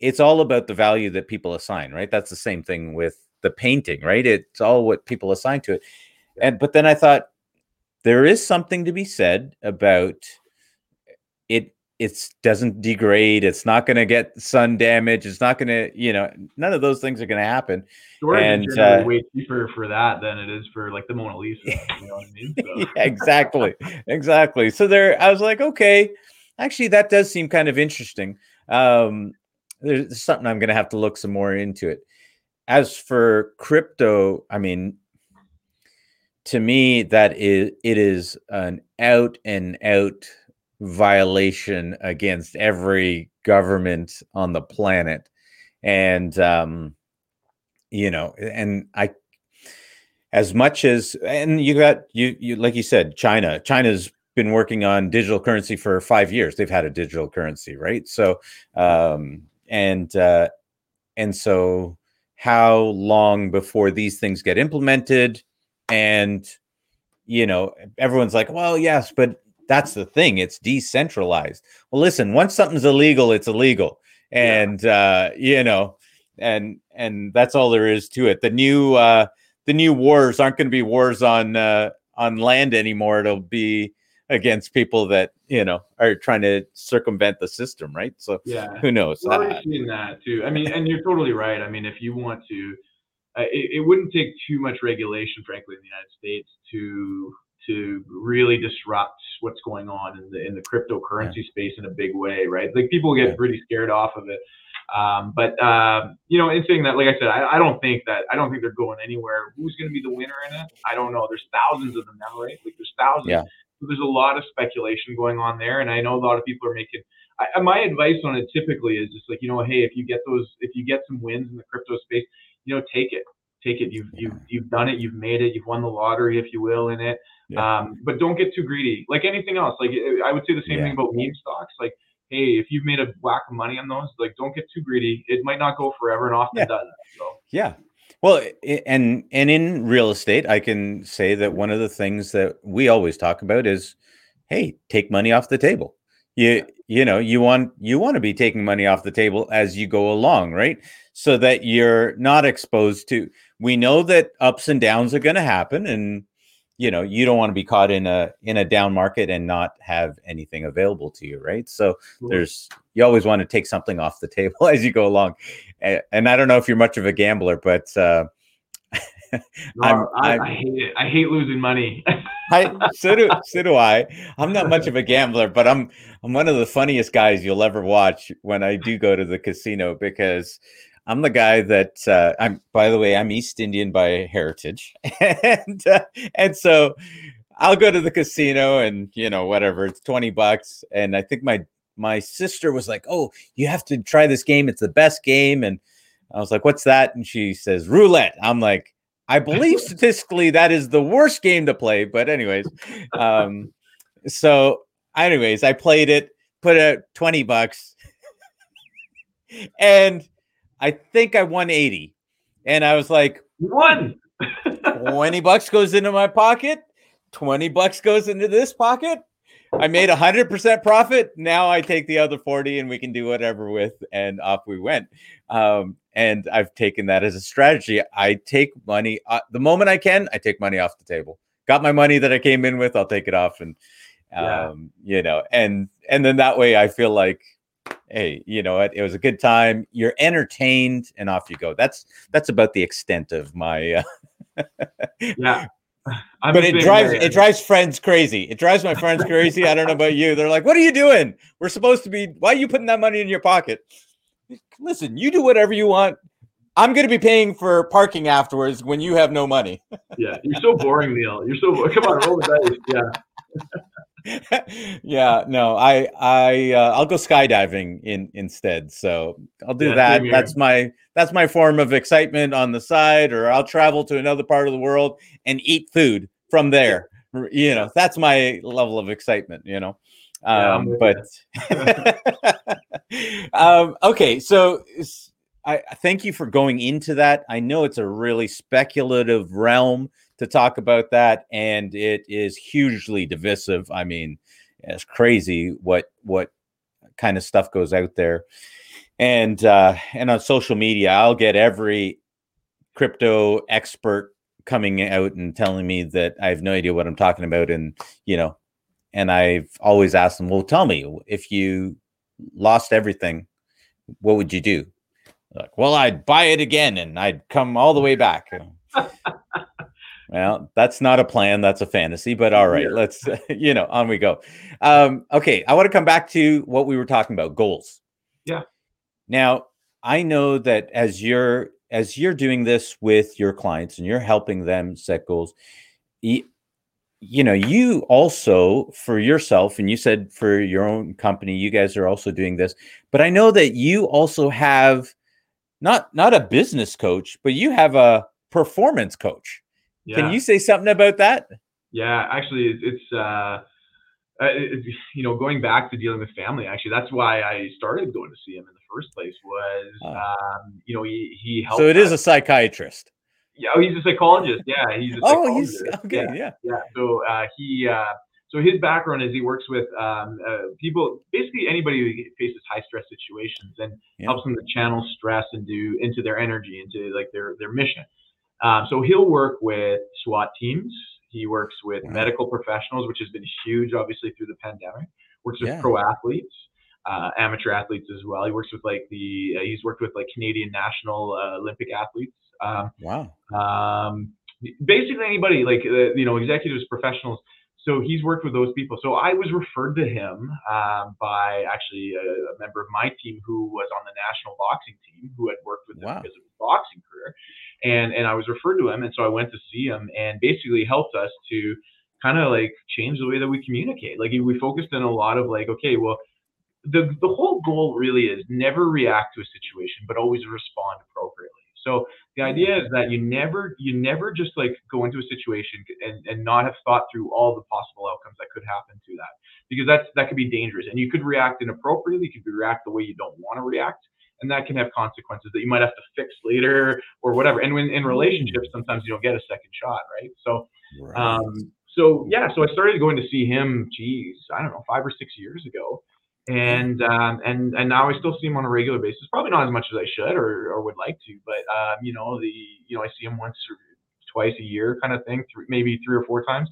it's all about the value that people assign, right? That's the same thing with the painting, right? It's all what people assign to it. And but then I thought there is something to be said about it doesn't degrade. It's not going to get sun damage. It's not going to, you know, none of those things are going to happen. Storage and uh, way cheaper for that than it is for like the Mona Lisa. You know what I mean? So. yeah, exactly, exactly. So there, I was like, okay, actually, that does seem kind of interesting. Um, there's something I'm going to have to look some more into it. As for crypto, I mean, to me, that is it is an out and out violation against every government on the planet, and um, you know, and I, as much as, and you got you you like you said, China, China's been working on digital currency for five years. They've had a digital currency, right? So, um, and uh, and so, how long before these things get implemented? And you know, everyone's like, well, yes, but that's the thing; it's decentralized. Well, listen, once something's illegal, it's illegal, and yeah. uh, you know, and and that's all there is to it. The new uh, the new wars aren't going to be wars on uh, on land anymore. It'll be against people that you know are trying to circumvent the system, right? So yeah, who knows? We're uh, seeing that too. I mean, and you're totally right. I mean, if you want to, uh, it, it, wouldn't take too much regulation, frankly, in the United States to to really disrupt what's going on in the in the cryptocurrency yeah. space in a big way, right? Like people get yeah. pretty scared off of it. Um, but uh, you know, in saying that, like I said, I, I, don't think that I don't think they're going anywhere. Who's going to be the winner in it? I don't know. There's thousands of them now, right? Like there's thousands. Yeah. So there's a lot of speculation going on there, and I know a lot of people are making. I, my advice on it typically is just like you know, hey, if you get those, if you get some wins in the crypto space, you know, take it, take it. You've you've you've done it, you've made it, you've won the lottery, if you will, in it. Yeah. Um, but don't get too greedy. Like anything else, like I would say the same yeah. thing about meme stocks. Like, hey, if you've made a whack of money on those, like don't get too greedy. It might not go forever, and often yeah. does. So. Yeah, well, and and in real estate, I can say that one of the things that we always talk about is, hey, take money off the table. You you know you want you want to be taking money off the table as you go along, right? So that you're not exposed to. We know that ups and downs are going to happen, and you know you don't want to be caught in a in a down market and not have anything available to you, right? So there's you always want to take something off the table as you go along and I don't know if you're much of a gambler, but uh, no, i I, hate it. I hate losing money. I so do so do I. I'm not much of a gambler, but I'm I'm one of the funniest guys you'll ever watch when I do go to the casino because I'm the guy that uh, I'm. By the way, I'm East Indian by heritage, and uh, and so I'll go to the casino and you know whatever it's twenty bucks, and I think my my sister was like, "Oh, you have to try this game. It's the best game." And I was like, "What's that?" And she says, "Roulette." I'm like, "I believe statistically that is the worst game to play." But anyways, um, so anyways, I played it, put out twenty bucks, and I think I won eighty. And I was like, "One." 20 bucks goes into my pocket 20 bucks goes into this pocket I made a hundred percent profit. Now I take the other 40 and we can do whatever with. And off we went. Um, and I've taken that as a strategy. I take money uh, the moment I can, I take money off the table. Got my money that I came in with, I'll take it off and um, yeah. you know, and and then that way I feel like hey, you know what, it was a good time. You're entertained and off you go. That's that's about the extent of my uh, yeah I'm but it drives it drives friends crazy. It drives my friends crazy. I don't know about you. They're like, "What are you doing? We're supposed to be. Why are you putting that money in your pocket?" Listen, you do whatever you want. I'm going to be paying for parking afterwards when you have no money. yeah, you're so boring, Neil. You're so come on, roll the dice. Yeah. yeah, no, I I uh, I'll go skydiving in instead. So I'll do yeah, that. That's my that's my form of excitement on the side, or I'll travel to another part of the world and eat food from there. You know, that's my level of excitement. You know, um, yeah, but um, okay, so. I thank you for going into that. I know it's a really speculative realm to talk about that, and it is hugely divisive. I mean, it's crazy what what kind of stuff goes out there, and uh, and on social media, I'll get every crypto expert coming out and telling me that I have no idea what I'm talking about, and you know, and I've always asked them, well, tell me if you lost everything, what would you do? Like, well, I'd buy it again and I'd come all the way back. Well, that's not a plan. That's a fantasy, but all right, yeah. let's, you know, on we go. Um, okay. I want to come back to what we were talking about goals. Yeah. Now, I know that as you're as you're doing this with your clients and you're helping them set goals, you, you know, you also for yourself, and you said for your own company, you guys are also doing this. But I know that you also have not not a business coach, but you have a performance coach. Yeah. Can you say something about that? Yeah, actually, it's uh, uh, it, you know, going back to dealing with family, actually, that's why I started going to see him in the first place. Was oh. um, you know, he he helped. So it is a psychiatrist. Yeah, oh, he's a psychologist. Yeah, he's a oh, he's okay. Yeah, yeah. yeah. So uh, he. Uh, so his background is he works with um, uh, people, basically anybody who faces high stress situations, and yeah. helps them to channel stress into into their energy, into like their their mission. Um, so he'll work with SWAT teams. He works with wow. medical professionals, which has been huge, obviously, through the pandemic. Works with yeah. pro athletes, uh, amateur athletes as well. He works with like the uh, he's worked with like Canadian national uh, Olympic athletes. Um, wow. Um, basically anybody like uh, you know executives, professionals. So he's worked with those people. So I was referred to him um, by actually a, a, member of my team who was on the national boxing team, who had worked with him wow. because of his boxing career and and I was referred to him, and so I went to see him, and basically helped us to kind of like change the way that we communicate. Like we focused in a lot of like, okay, well, the the whole goal really is never react to a situation, but always respond appropriately. So the idea is that you never you never just like go into a situation and, and not have thought through all the possible outcomes that could happen to that because that's that could be dangerous and you could react inappropriately you could react the way you don't want to react and that can have consequences that you might have to fix later or whatever. And when in relationships, sometimes you don't get a second shot, right? So, right. um, so yeah, so I started going to see him. Geez, I don't know, five or six years ago, and um, and and now I still see him on a regular basis. Probably not as much as I should or, or would like to, but um, you know the you know I see him once or twice a year kind of thing, three, maybe three or four times,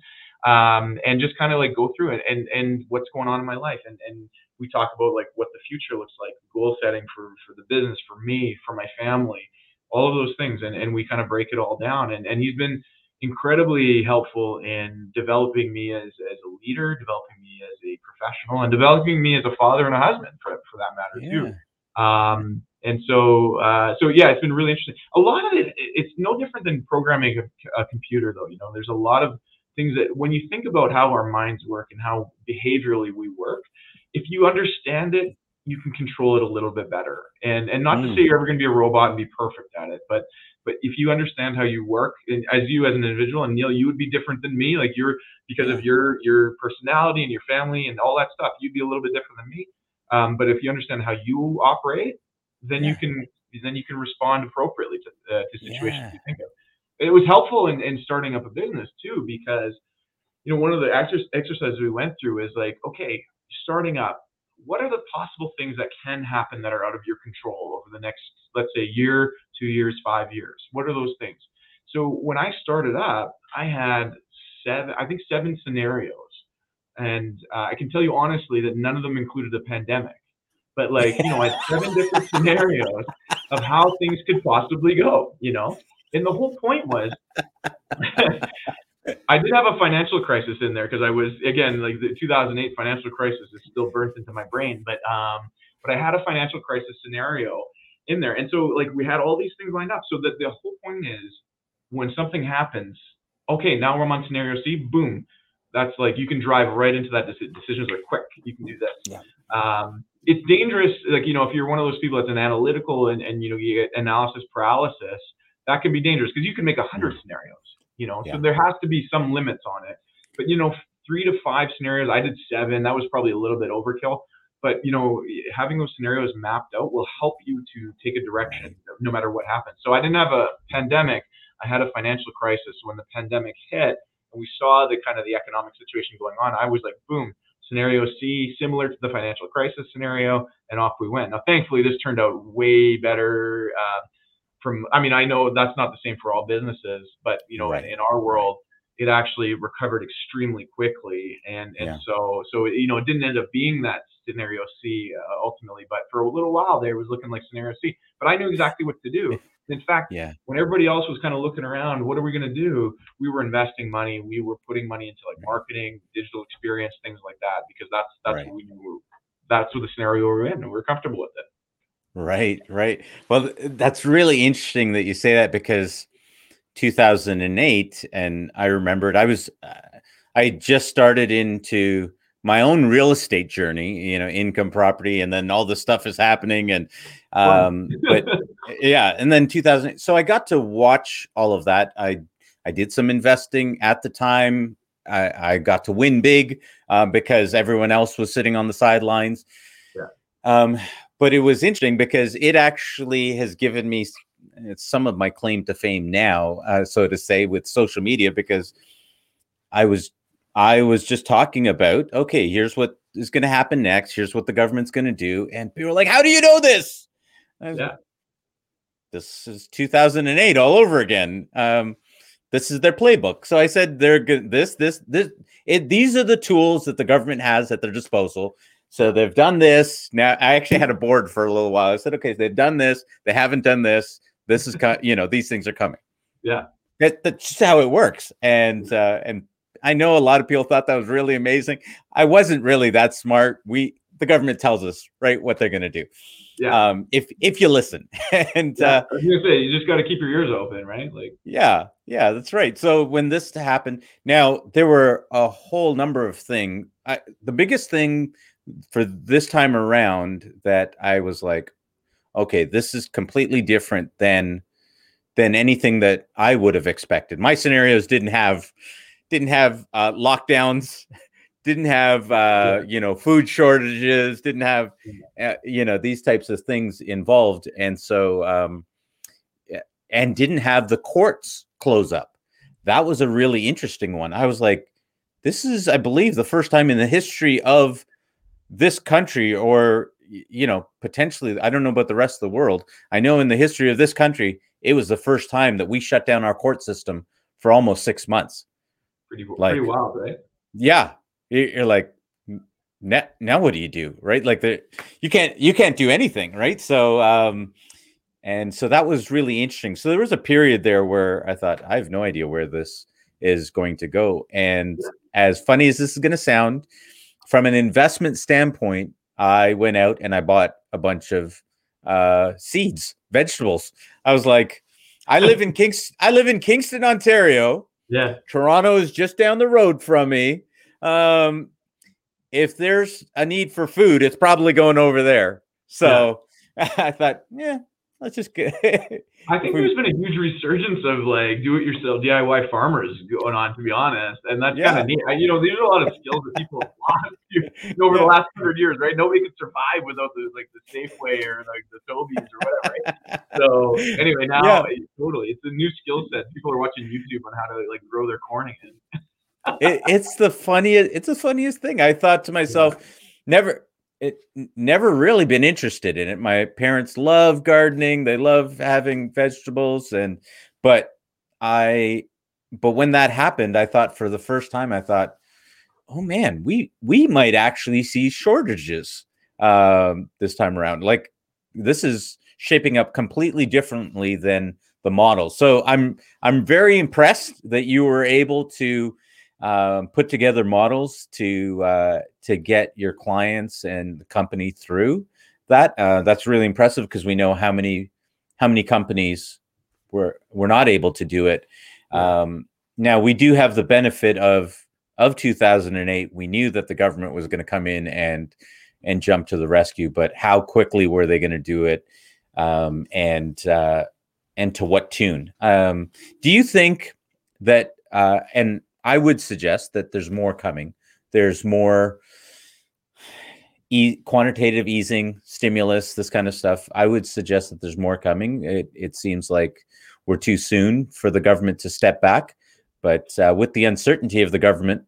um, and just kind of like go through it and and what's going on in my life and and we talk about like what the future looks like, goal setting for for the business, for me, for my family, all of those things, and and we kind of break it all down. And and he's been incredibly helpful in developing me as as a leader, developing me as a professional, and developing me as a father and a husband for for that matter yeah. too. Um, and so, uh, so yeah, it's been really interesting. A lot of it, it's no different than programming a, a computer, though. You know, there's a lot of things that when you think about how our minds work and how behaviorally we work, if you understand it, you can control it a little bit better. And and not mm. to say you're ever going to be a robot and be perfect at it, but but if you understand how you work, and as you as an individual, and Neil, you would be different than me. Like you're because of your your personality and your family and all that stuff, you'd be a little bit different than me. Um, but if you understand how you operate, then yeah. you can then you can respond appropriately to, uh, to situations yeah. you think of. It was helpful in, in starting up a business too because you know one of the exercises we went through is like okay starting up, what are the possible things that can happen that are out of your control over the next, let's say, year, two years, five years? What are those things? So when I started up, I had seven, I think seven scenarios. And uh, I can tell you honestly that none of them included a pandemic. But like, you know, I had seven different scenarios of how things could possibly go, you know? And the whole point was I did have a financial crisis in there because I was again like the 2008 financial crisis is still burnt into my brain, but um, but I had a financial crisis scenario in there, and so like we had all these things lined up. So that the whole point is when something happens, okay, now we're on scenario C, boom, that's like you can drive right into that. Decisions are quick. You can do this. Yeah. Um, it's dangerous, like you know, if you're one of those people that's an analytical and and you know you get analysis paralysis, that can be dangerous because you can make a hundred mm. scenarios you know, yeah. so there has to be some limits on it. But you know, three to five scenarios. I did seven. That was probably a little bit overkill. But you know, having those scenarios mapped out will help you to take a direction no matter what happens. So I didn't have a pandemic. I had a financial crisis. When the pandemic hit and we saw the kind of the economic situation going on, I was like, boom, scenario C, similar to the financial crisis scenario, and off we went. Now, thankfully, this turned out way better. Uh, from i mean i know that's not the same for all businesses but you know right. in, in, our world it actually recovered extremely quickly and and yeah. so so you know it didn't end up being that scenario c uh, ultimately but for a little while there it was looking like scenario c but i knew exactly what to do in fact yeah. when everybody else was kind of looking around what are we going to do we were investing money we were putting money into like marketing digital experience things like that because that's that's right. what we knew that's what the scenario we we're in and we we're comfortable with it Right, right. Well, that's really interesting that you say that because 2008, and I remembered I was, uh, I just started into my own real estate journey, you know, income property, and then all this stuff is happening. And, um, but yeah, and then 2000. So I got to watch all of that. I, I did some investing at the time. I, I got to win big uh, because everyone else was sitting on the sidelines. Um, but it was interesting because it actually has given me some of my claim to fame now, uh, so to say, with social media because I was I was just talking about okay, here's what is going to happen next. Here's what the government's going to do, and people are like, "How do you know this?" yeah. This is 2008 all over again. Um, this is their playbook. So I said they're good. This, this, this. It, these are the tools that the government has at their disposal so they've done this. Now I actually had a board for a little while. I said, okay, they've done this. They haven't done this. This is, you know, these things are coming. Yeah, that, that's just how it works. And uh, and I know a lot of people thought that was really amazing. I wasn't really that smart. We the government tells us right what they're going to do. Yeah. Um, if if you listen, and yeah. uh, I was gonna say you just got to keep your ears open, right? Like. Yeah, yeah, that's right. So when this happened, now there were a whole number of things. I, the biggest thing for this time around that I was like, okay, this is completely different than than anything that I would have expected. My scenarios didn't have didn't have uh, lockdowns, didn't have uh, you know food shortages, didn't have uh, you know these types of things involved, and so um, and didn't have the courts close up. That was a really interesting one. I was like, this is, I believe, the first time in the history of this country or you know potentially i don't know about the rest of the world. I know in the history of this country it was the first time that we shut down our court system for almost six months. Pretty, like, pretty wild right? Yeah. You're like now, now what do you do? Right? Like the you can't you can't do anything right? So um and so that was really interesting. So there was a period there where i thought i have no idea where this is going to go. And yeah. as funny as this is going to sound from an investment standpoint, I went out and I bought a bunch of uh, seeds, vegetables. I was like, I live in Kings, I live in Kingston, Ontario. Yeah, Toronto is just down the road from me. Um, if there's a need for food, it's probably going over there. So yeah. I thought, yeah, let's just get. I think there's been a huge resurgence of like do-it-yourself DIY farmers going on, to be honest, and that's yeah. kind of neat. I, you know, there's a lot of skills that people have lost over yeah. the last hundred years, right? Nobody could survive without the like the Safeway or like the Sobeys or whatever. Right? so anyway, now yeah. totally, it's a new skill set. People are watching YouTube on how to like grow their corn again. it, it's the funniest. It's the funniest thing. I thought to myself, never it never really been interested in it. My parents love gardening. They love having vegetables and but I but when that happened, I thought for the first time I thought, "Oh man, we we might actually see shortages um this time around." Like this is shaping up completely differently than the model. So I'm I'm very impressed that you were able to um, put together models to uh, to get your clients and the company through that. Uh, that's really impressive because we know how many how many companies were were not able to do it. Um, now we do have the benefit of of 2008. We knew that the government was going to come in and and jump to the rescue, but how quickly were they going to do it? Um, and uh, and to what tune? Um, do you think that uh, and I would suggest that there's more coming. There's more e- quantitative easing, stimulus, this kind of stuff. I would suggest that there's more coming. It, it seems like we're too soon for the government to step back, but uh, with the uncertainty of the government,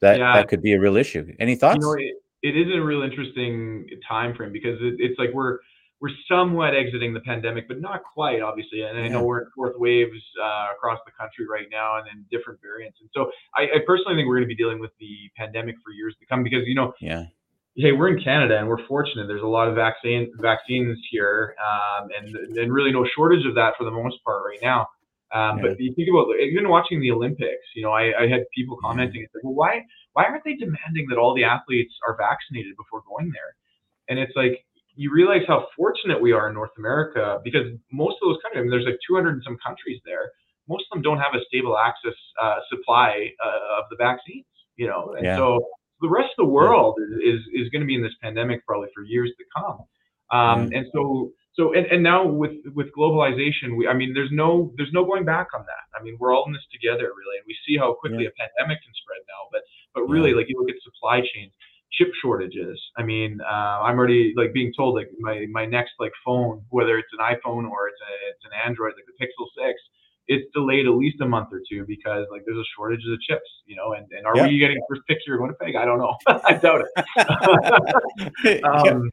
that yeah. that could be a real issue. Any thoughts? You know, it, it is a real interesting time frame because it, it's like we're we're somewhat exiting the pandemic, but not quite, obviously. And I know we're in fourth waves uh, across the country right now, and then different variants. And so, I, I personally think we're going to be dealing with the pandemic for years to come because you know, yeah, hey, we're in Canada and we're fortunate. There's a lot of vaccine vaccines here, um, and and really no shortage of that for the most part right now. Um, yeah. But you think about even watching the Olympics, you know, I, I had people commenting, yeah. well, why why aren't they demanding that all the athletes are vaccinated before going there? And it's like you realize how fortunate we are in North America because most of those countries, I mean, there's like 200 and some countries there. Most of them don't have a stable access uh, supply uh, of the vaccines, you know, and yeah. so the rest of the world yeah. is is, going to be in this pandemic probably for years to come. Um, mm. And so so and, and now with with globalization we i mean there's no there's no going back on that i mean we're all in this together really and we see how quickly yeah. a pandemic can spread now but but really yeah. like you look at supply chains chip shortages i mean uh, i'm already like being told like my my next like phone whether it's an iphone or it's a it's an android like the pixel 6 it's delayed at least a month or two because like there's a shortage of chips, you know, and, and are yep. we getting first picture of Winnipeg? I don't know. I doubt it. um,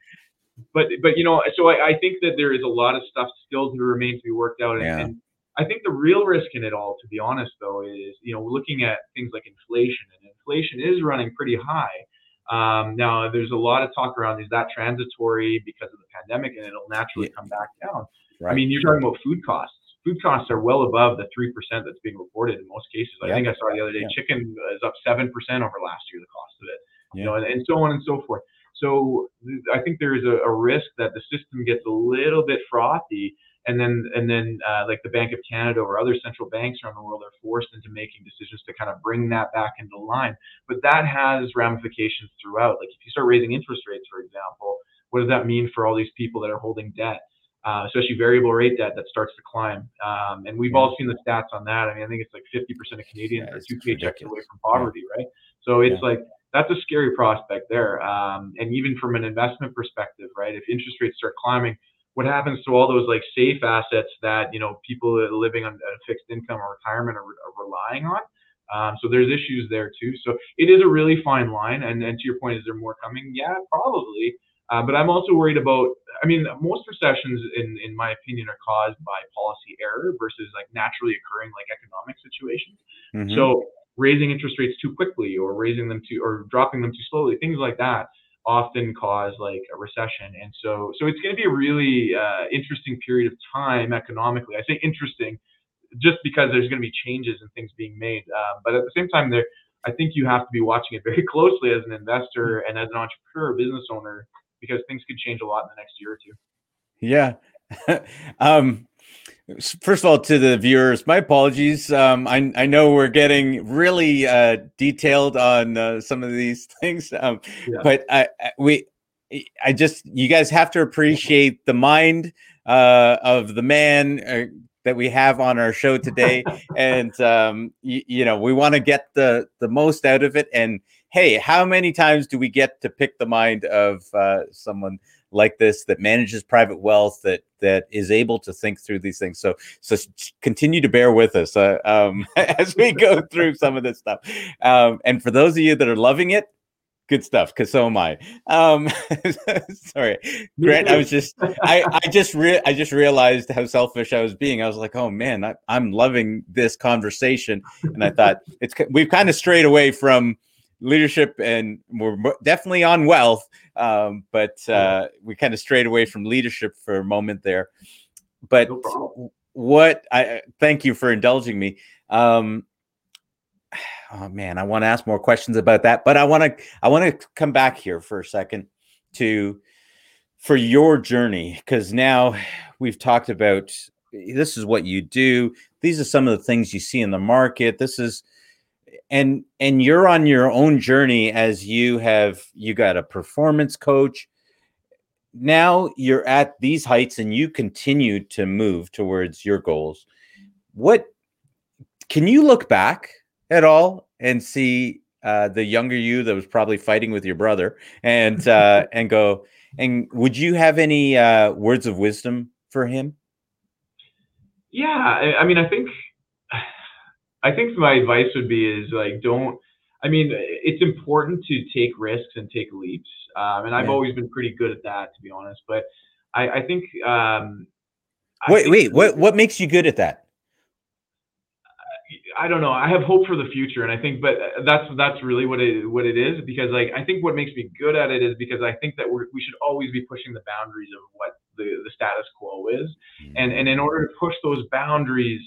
but but you know, so I, I, think that there is a lot of stuff still to remain to be worked out, and, yeah. and, I think the real risk in it all, to be honest, though, is you know looking at things like inflation, and inflation is running pretty high. Um, now, there's a lot of talk around is that transitory because of the pandemic, and it'll naturally yeah. come back down. Right. I mean, you're talking about food costs. Food costs are well above the three percent that's being reported in most cases. I yeah. think I saw the other day, chicken is up seven percent over last year, the cost of it. You know, and, and so on and so forth. So I think there is a, a, risk that the system gets a little bit frothy, and then and then uh, like the Bank of Canada or other central banks around the world are forced into making decisions to kind of bring that back into line. But that has ramifications throughout. Like if you start raising interest rates, for example, what does that mean for all these people that are holding debt? Uh, especially variable rate debt that starts to climb. Um, and we've yeah. all seen the stats on that. I mean, I think it's like 50% of Canadians yeah, are two paychecks away from poverty, yeah. right? So it's like that's a scary prospect there. Um, and even from an investment perspective, right? If interest rates start climbing, what happens to all those like safe assets that you know people living on a fixed income or retirement are, are relying on? Um, so there's issues there too. So it is a really fine line. And, and to your point, is there more coming? Yeah, probably. Uh, but I'm also worried about. I mean, most recessions, in in my opinion, are caused by policy error versus like naturally occurring like economic situations. Mm-hmm. So raising interest rates too quickly or raising them too or dropping them too slowly, things like that often cause like a recession. And so, so it's going to be a really uh, interesting period of time economically. I say interesting just because there's going to be changes and things being made. Uh, but at the same time, there, I think you have to be watching it very closely as an investor and as an entrepreneur, business owner, because things could change a lot in the next year or two. Yeah. um, First of all, to the viewers, my apologies. Um, I, I know we're getting really uh, detailed on uh, some of these things, um, yeah. but I, I, we, I just you guys have to appreciate the mind uh, of the man uh, that we have on our show today, and um, y- you know we want to get the the most out of it. And hey, how many times do we get to pick the mind of uh, someone? Like this that manages private wealth that that is able to think through these things. So so continue to bear with us uh, um, as we go through some of this stuff. Um, and for those of you that are loving it good stuff because so am i. Um sorry. Grant i was just i i just re- i just realized how selfish i was being. I was like oh man I, i'm loving this conversation. And i thought it's we've kind of strayed away from leadership and we're definitely on wealth um, but uh, we kind of strayed away from leadership for a moment there. But no what i thank you for indulging me. Um, oh man i want to ask more questions about that but i want to i want to come back here for a second to for your journey because now we've talked about this is what you do. These are some of the things you see in the market. This is and and you're on your own journey as you have you got a performance coach. Now you're at these heights and you continue to move towards your goals. What can you look back at all and see uh, the younger you that was probably fighting with your brother and uh, and go and would you have any uh, words of wisdom for him? Yeah I, I mean i think I think my advice would be is like don't. I mean, it's important to take risks and take leaps, um, and I've yeah. always been pretty good at that, to be honest. But I, I think. Um, I wait, think wait. What what makes you good at that? I don't know. I have hope for the future, and I think, but that's that's really what it what it is because like I think what makes me good at it is because I think that we we should always be pushing the boundaries of what the the status quo is, mm-hmm. and and in order to push those boundaries,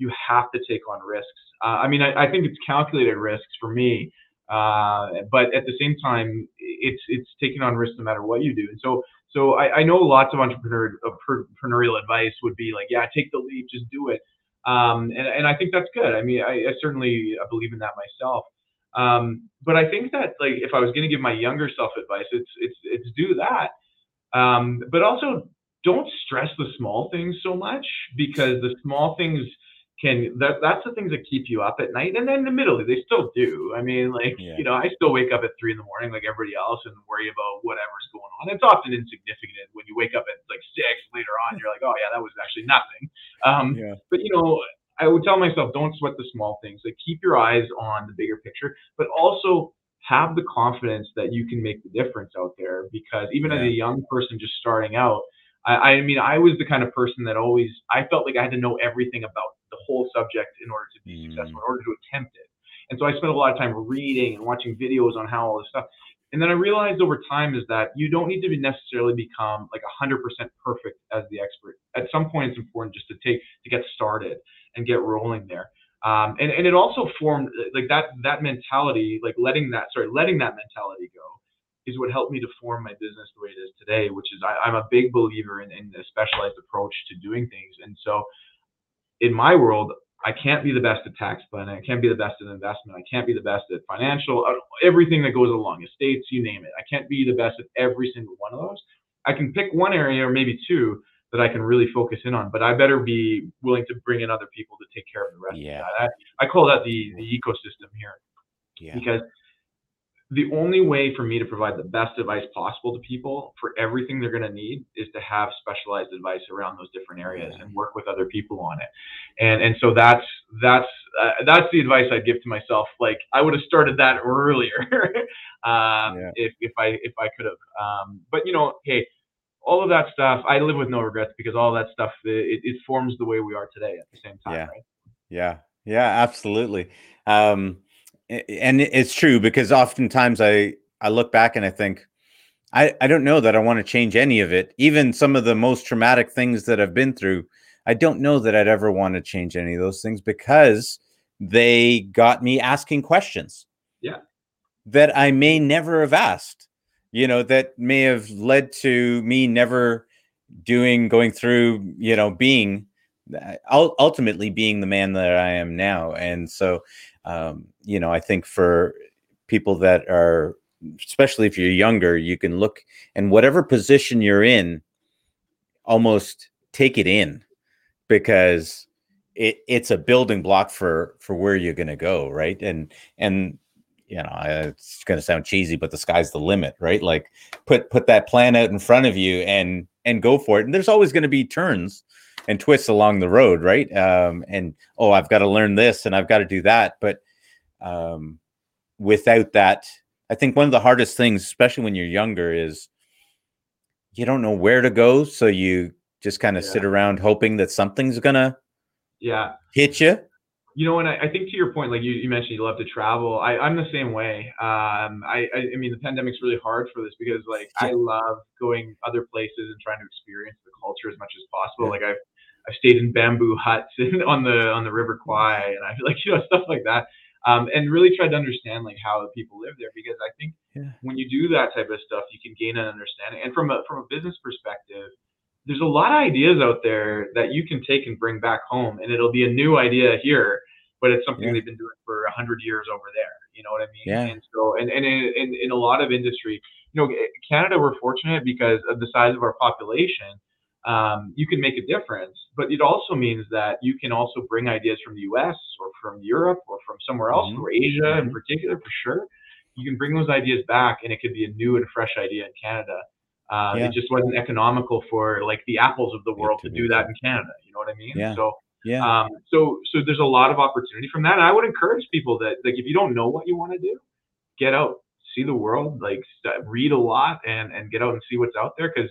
you have to take on risks. Uh, I mean, I, I, think it's calculated risks for me, uh, but at the same time, it's it's taking on risks no matter what you do. And so so I, I know lots of entrepreneur, entrepreneurial advice would be like, yeah, take the leap, just do it. Um, and, and I think that's good. I mean, I, I certainly believe in that myself. Um, but I think that like if I was going to give my younger self advice, it's it's it's do that. Um, but also don't stress the small things so much because the small things can that that's the things that keep you up at night and then the middle they still do i mean like yeah. you know i still wake up at three in the morning like everybody else and worry about whatever's going on it's often insignificant when you wake up at like six later on you're like oh yeah that was actually nothing um, yeah. but you know i would tell myself don't sweat the small things like keep your eyes on the bigger picture but also have the confidence that you can make the difference out there because even yeah. as a young person just starting out I, I mean, I was the kind of person that always I felt like I had to know everything about the whole subject in order to be mm. successful, in order to attempt it. And so I spent a lot of time reading and watching videos on how all this stuff. And then I realized over time is that you don't need to be necessarily become like 100% perfect as the expert. At some point, it's important just to take to get started and get rolling there. Um, and and it also formed like that that mentality, like letting that sorry letting that mentality go is what helped me to form my business the way it is today, which is I, am a big believer in, in a specialized approach to doing things. And so in my world, I can't be the best at tax planning. I can't be the best at investment. I can't be the best at financial, uh, everything that goes along, estates, you name it. I can't be the best at every single one of those. I can pick one area or maybe two that I can really focus in on, but I better be willing to bring in other people to take care of the rest yeah. of that. I, I call that the, the ecosystem here. Yeah. Because the only way for me to provide the best advice possible to people for everything they're going to need is to have specialized advice around those different areas and work with other people on it. And and so that's that's uh, that's the advice i'd give to myself. Like i would have started that earlier um, yeah. if, if i if i could have um, but you know hey all of that stuff i live with no regrets because all that stuff it, it forms the way we are today at the same time yeah. right? yeah. Yeah absolutely. Um, and it's true because oftentimes I I look back and I think I I don't know that I want to change any of it. Even some of the most traumatic things that I've been through, I don't know that I'd ever want to change any of those things because they got me asking questions. Yeah. That I may never have asked. You know, that may have led to me never doing going through, you know, being ultimately being the man that I am now. And so um, you know, I think for people that are, especially if you're younger, you can look and whatever position you're in, almost take it in because it, it's a building block for for where you're going to go, right? And and you know, it's going to sound cheesy, but the sky's the limit, right? Like put put that plan out in front of you and and go for it. And there's always going to be turns and twists along the road, right? Um, and oh, I've got to learn this and I've got to do that. But um, without that, I think one of the hardest things, especially when you're younger, is you don't know where to go. So you just kind of yeah. sit around hoping that something's gonna yeah hit you. You know, and I, I think to your point, like you, you mentioned, you love to travel. I, I'm the same way. Um, I, I, I mean, the pandemic's really hard for this because, like, I love going other places and trying to experience the culture as much as possible. Yeah. Like, I've I've stayed in bamboo huts on the on the River Kwai, and I feel like you know stuff like that. Um, and really tried to understand like how the people live there because I think yeah. when you do that type of stuff, you can gain an understanding. And from a from a business perspective, there's a lot of ideas out there that you can take and bring back home, and it'll be a new idea here, but it's something yeah. they've been doing for a hundred years over there. You know what I mean? Yeah. And so, and and in, in, in a lot of industry, you know, Canada, we're fortunate because of the size of our population um, you can make a difference. But it also means that you can also bring ideas from the US or from Europe or from somewhere else, mm-hmm. or Asia mm-hmm. in particular, for sure. You can bring those ideas back and it could be a new and fresh idea in Canada. Uh, yeah. It just wasn't economical for like the apples of the world to do that in Canada. You know what I mean? Yeah. So, yeah. Um, so, so there's a lot of opportunity from that. And I would encourage people that like if you don't know what you want to do, get out, see the world, like read a lot, and and get out and see what's out there because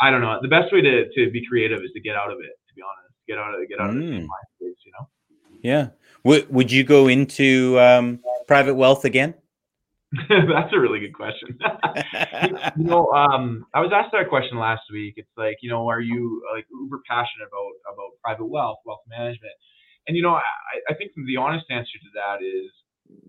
I don't know. The best way to, to be creative is to get out of it. To be honest, get out of get out mm. of the mind space. You know. Yeah. Would Would you go into um, private wealth again? That's a really good question. you know, um, I was asked that question last week. It's like, you know, are you like uber passionate about about private wealth, wealth management? And you know, I, I think the honest answer to that is,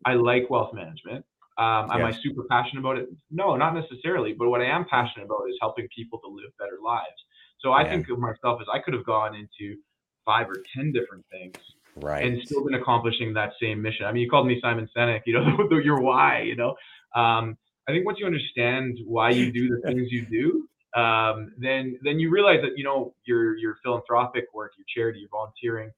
I like wealth management. Um, am I super passionate about it? No, not necessarily. But what I am passionate about is helping people to live better lives. So I yeah. think of myself as I could have gone into five or ten different things, right, and still been accomplishing that same mission. I mean, you called me Simon Sinek. You know, your why. You know, um, I think once you understand why you do the things you do, um, then then you realize that you know your your philanthropic work, your charity, your volunteering,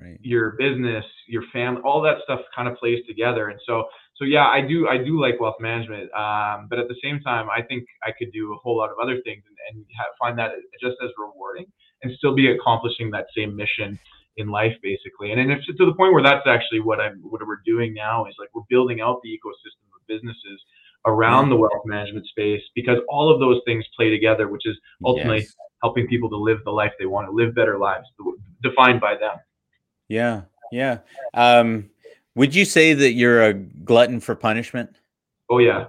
right. your business, your family, all that stuff kind of plays together. And so so yeah, I do I do like wealth management, um, but at the same time, I think I could do a whole lot of other things and, and have, find that just as rewarding and still be accomplishing that same mission in life basically and, and it's to the point where that's actually what i'm what we're doing now is like we're building out the ecosystem of businesses around the wealth management space because all of those things play together, which is ultimately yes. helping people to live the life they want to live better lives defined by them. Yeah. Yeah. Um, would you say that you're a glutton for punishment? Oh yeah.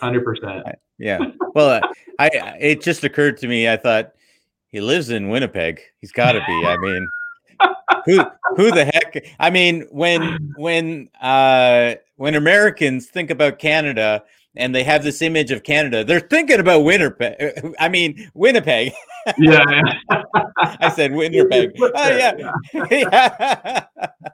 Hundred percent. Yeah. Well, uh, I, it just occurred to me. I thought he lives in Winnipeg. He's got to be. I mean, who who the heck? I mean, when when uh when Americans think about Canada, and they have this image of Canada. They're thinking about Winnipeg. I mean, Winnipeg. yeah, yeah. I said Winnipeg. Oh, yeah. yeah.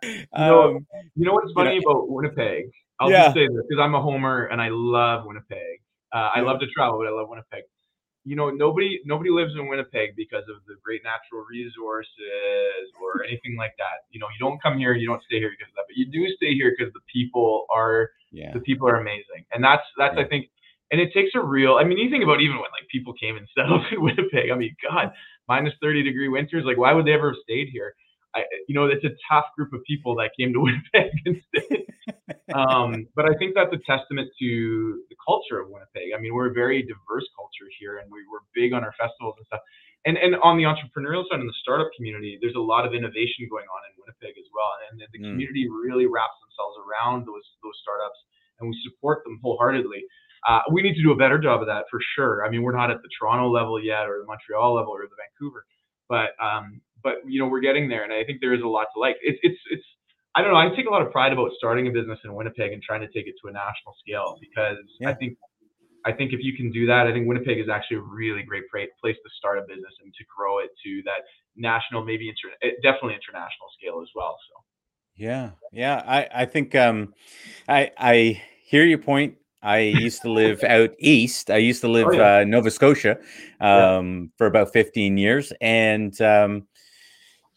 you, know, um, you know what's funny you know, about Winnipeg? I'll yeah. just say this because I'm a homer and I love Winnipeg. Uh, I love to travel, but I love Winnipeg you know, nobody nobody lives in Winnipeg because of the great natural resources or anything like that. You know, you don't come here you don't stay here because of that, but you do stay here because the people are yeah. the people are amazing, and that's that's yeah. I think, and it takes a real. I mean, you think about even when like people came and settled in Winnipeg. I mean, God, minus thirty degree winters. Like, why would they ever have stayed here? I, you know, it's a tough group of people that came to Winnipeg um, but I think that's a testament to the culture of Winnipeg. I mean, we're a very diverse culture here, and we, we're big on our festivals and stuff. And and on the entrepreneurial side, in the startup community, there's a lot of innovation going on in Winnipeg as well. And, and the mm. community really wraps themselves around those those startups, and we support them wholeheartedly. Uh, we need to do a better job of that for sure. I mean, we're not at the Toronto level yet, or the Montreal level, or the Vancouver, but um, but you know we're getting there, and I think there is a lot to like. It's it's it's I don't know. I take a lot of pride about starting a business in Winnipeg and trying to take it to a national scale because yeah. I think I think if you can do that, I think Winnipeg is actually a really great place to start a business and to grow it to that national, maybe inter- eh, definitely international scale as well. So. Yeah, yeah. I I think um, I I hear your point. I used to live out east. I used to live oh, yeah. uh, Nova Scotia um, yeah. for about 15 years, and um,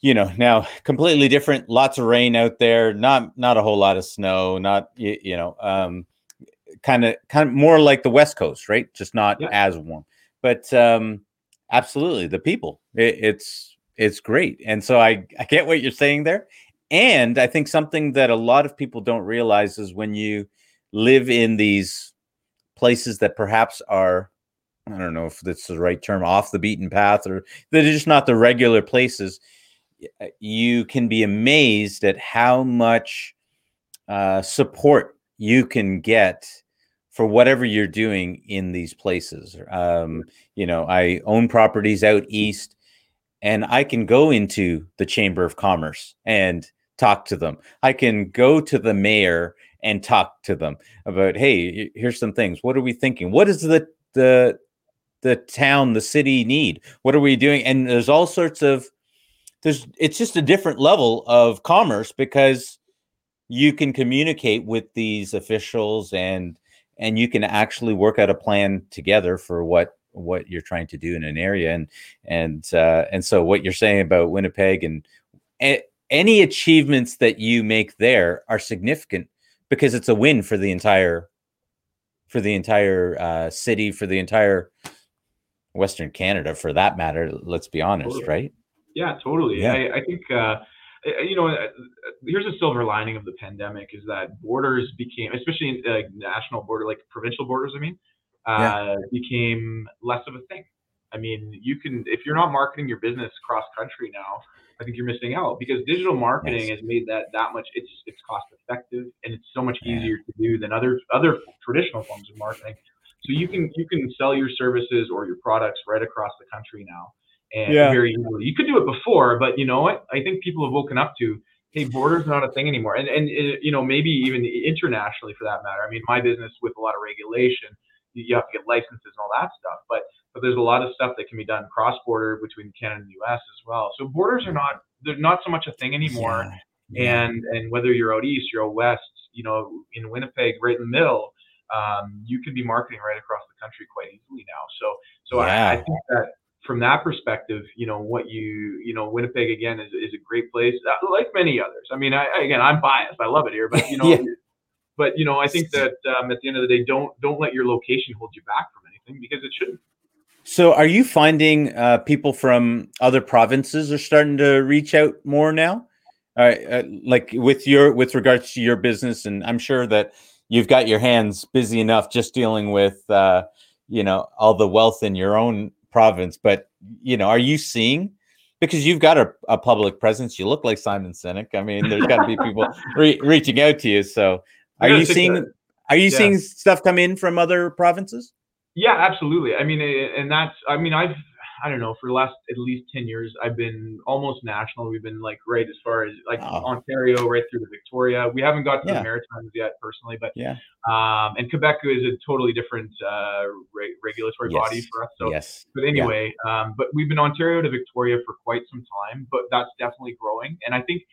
you know now completely different lots of rain out there not not a whole lot of snow not you, you know um kind of kind of more like the west coast right? Just not yeah. as warm. But um absolutely the people it, it's it's great. And so i i get what you're saying there. And i think something that a lot of people don't realize is when you live in these places that perhaps are i don't know if that's the right term off the beaten path or they're just not the regular places you can be amazed at how much uh, support you can get for whatever you're doing in these places. Um, you know, I own properties out east, and I can go into the Chamber of Commerce and talk to them. I can go to the mayor and talk to them about, hey, here's some things. What are we thinking? What is the the the town, the city need? What are we doing? And there's all sorts of there's it's just a different level of commerce because you can communicate with these officials and and you can actually work out a plan together for what what you're trying to do in an area. And and uh, and so what you're saying about Winnipeg and any achievements that you make there are significant because it's a win for the entire for the entire uh, city for the entire Western Canada for that matter let's be honest right yeah, totally. Yeah. I, I think uh, you know, uh, here's a silver lining of the pandemic is that borders became, especially uh, national border, like provincial borders. I mean, uh, yeah. became less of a thing. I mean, you can if you're not marketing your business cross country now, I think you're missing out because digital marketing yes. has made that that much. It's it's cost effective and it's so much easier to do than other other traditional forms of marketing. So you can you can sell your services or your products right across the country now and yeah. very easily. You could do it before, but you know what? I think people have woken up to hey, borders are not a thing anymore, and and uh, you know maybe even internationally for that matter. I mean, my business with a lot of regulation, you have to get licenses and all that stuff, but but there's a lot of stuff that can be done cross border between Canada and the U.S. as well. So borders are not they're not so much a thing anymore. Yeah. Yeah. And and whether you're out east, you're out west, you know, in Winnipeg, right in the middle, um, you can be marketing right across the country quite easily now. So so yeah. I, I think that from that perspective, you know what you you know Winnipeg again is, is a great place, uh, like many others. I mean, I, again, I'm biased. I love it here, but you know, yeah. but you know, I think that um, at the end of the day, don't don't let your location hold you back from anything because it shouldn't. So, are you finding uh, people from other provinces are starting to reach out more now? Uh, uh, like with your with regards to your business, and I'm sure that you've got your hands busy enough just dealing with uh, you know all the wealth in your own province. But you know, are you seeing? Because you've got a, a public presence, you look like Simon Sinek. I mean, there's got to be people re- reaching out to you. So, are you seeing? That, are you yeah. seeing stuff come in from other provinces? Yeah, absolutely. I mean, and that's. I mean, I've I don't know, for the last at least 10 years, I've been almost national. We've been like right as far as like. Ontario, right through to Victoria. We haven't got to yeah. the Maritimes yet personally, but yeah. Um, and Quebec is a totally different uh, re- regulatory yes. body for us. So, yes. but anyway, yeah. um, but we've been Ontario to Victoria for quite some time, but that's definitely growing. And I think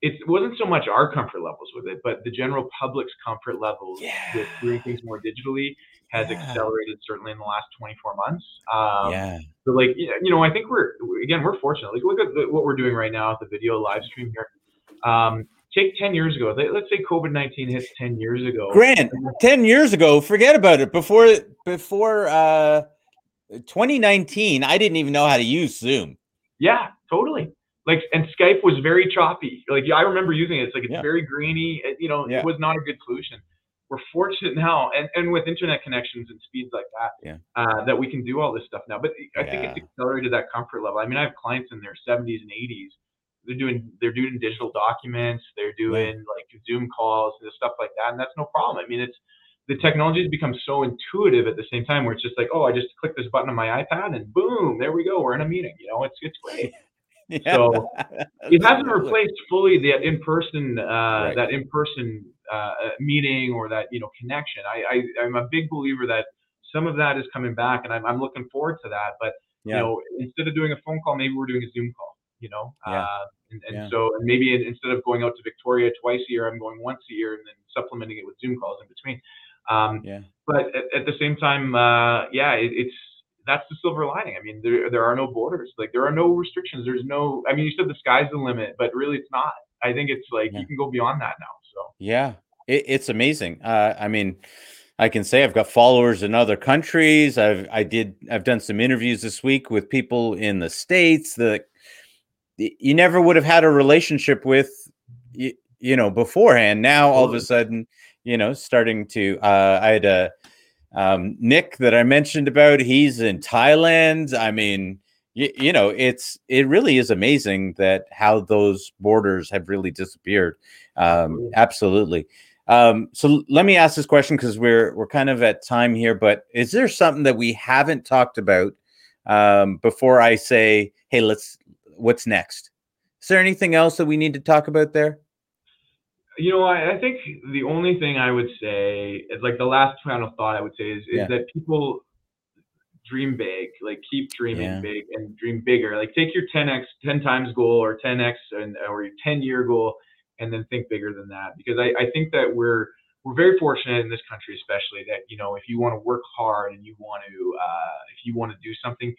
it wasn't so much our comfort levels with it, but the general public's comfort levels yeah. with doing things more digitally has yeah. accelerated certainly in the last 24 months. Um, yeah. So like, you know, I think we're, again, we're fortunate. Like look at the, what we're doing right now at the video live stream here. Um, take 10 years ago, let's say COVID-19 hits 10 years ago. Grant, 10 years ago, forget about it. Before, before, uh, 2019, I didn't even know how to use Zoom. Yeah, totally. Like, and Skype was very choppy. Like, I remember using it. It's like, it's yeah. very grainy. It, you know, yeah. it was not a good solution we're fortunate now, and, and with internet connections and speeds like that, yeah. uh, that we can do all this stuff now. But I yeah. think it's accelerated that comfort level. I mean, I have clients in their 70s and 80s. They're doing they're doing digital documents. They're doing yeah. like Zoom calls and stuff like that, and that's no problem. I mean, it's the technology has become so intuitive at the same time where it's just like, oh, I just click this button on my iPad and boom, there we go, we're in a meeting. You know, it's it's great. Yeah. So it hasn't replaced fully that in person uh, right. that in person uh, meeting or that you know connection. I, I I'm a big believer that some of that is coming back, and I'm I'm looking forward to that. But yeah. you know, instead of doing a phone call, maybe we're doing a Zoom call. You know, yeah. uh, and, and yeah. so and maybe instead of going out to Victoria twice a year, I'm going once a year, and then supplementing it with Zoom calls in between. Um, yeah. But at, at, the same time, uh, yeah, it, it's that's the silver lining. I mean, there there are no borders. Like there are no restrictions. There's no. I mean, you said the sky's the limit, but really, it's not. I think it's like yeah. you can go beyond that now. So yeah, it, it's amazing. Uh, I mean, I can say I've got followers in other countries. I've I did I've done some interviews this week with people in the states that you never would have had a relationship with, you, you know, beforehand. Now all of a sudden, you know, starting to. Uh, I had a um, Nick that I mentioned about. He's in Thailand. I mean, you, you know, it's it really is amazing that how those borders have really disappeared. Um, absolutely. Um, so let me ask this question because we're we're kind of at time here, but is there something that we haven't talked about um, before I say, hey, let's what's next? Is there anything else that we need to talk about there? You know, I, I think the only thing I would say, like the last final thought I would say is, is yeah. that people dream big, like keep dreaming yeah. big and dream bigger. Like take your 10x, 10 times goal or 10x and, or your 10 year goal and then think bigger than that. Because I, I think that we're we're very fortunate in this country, especially that you know if you want to work hard and you want to uh, if you want to do something,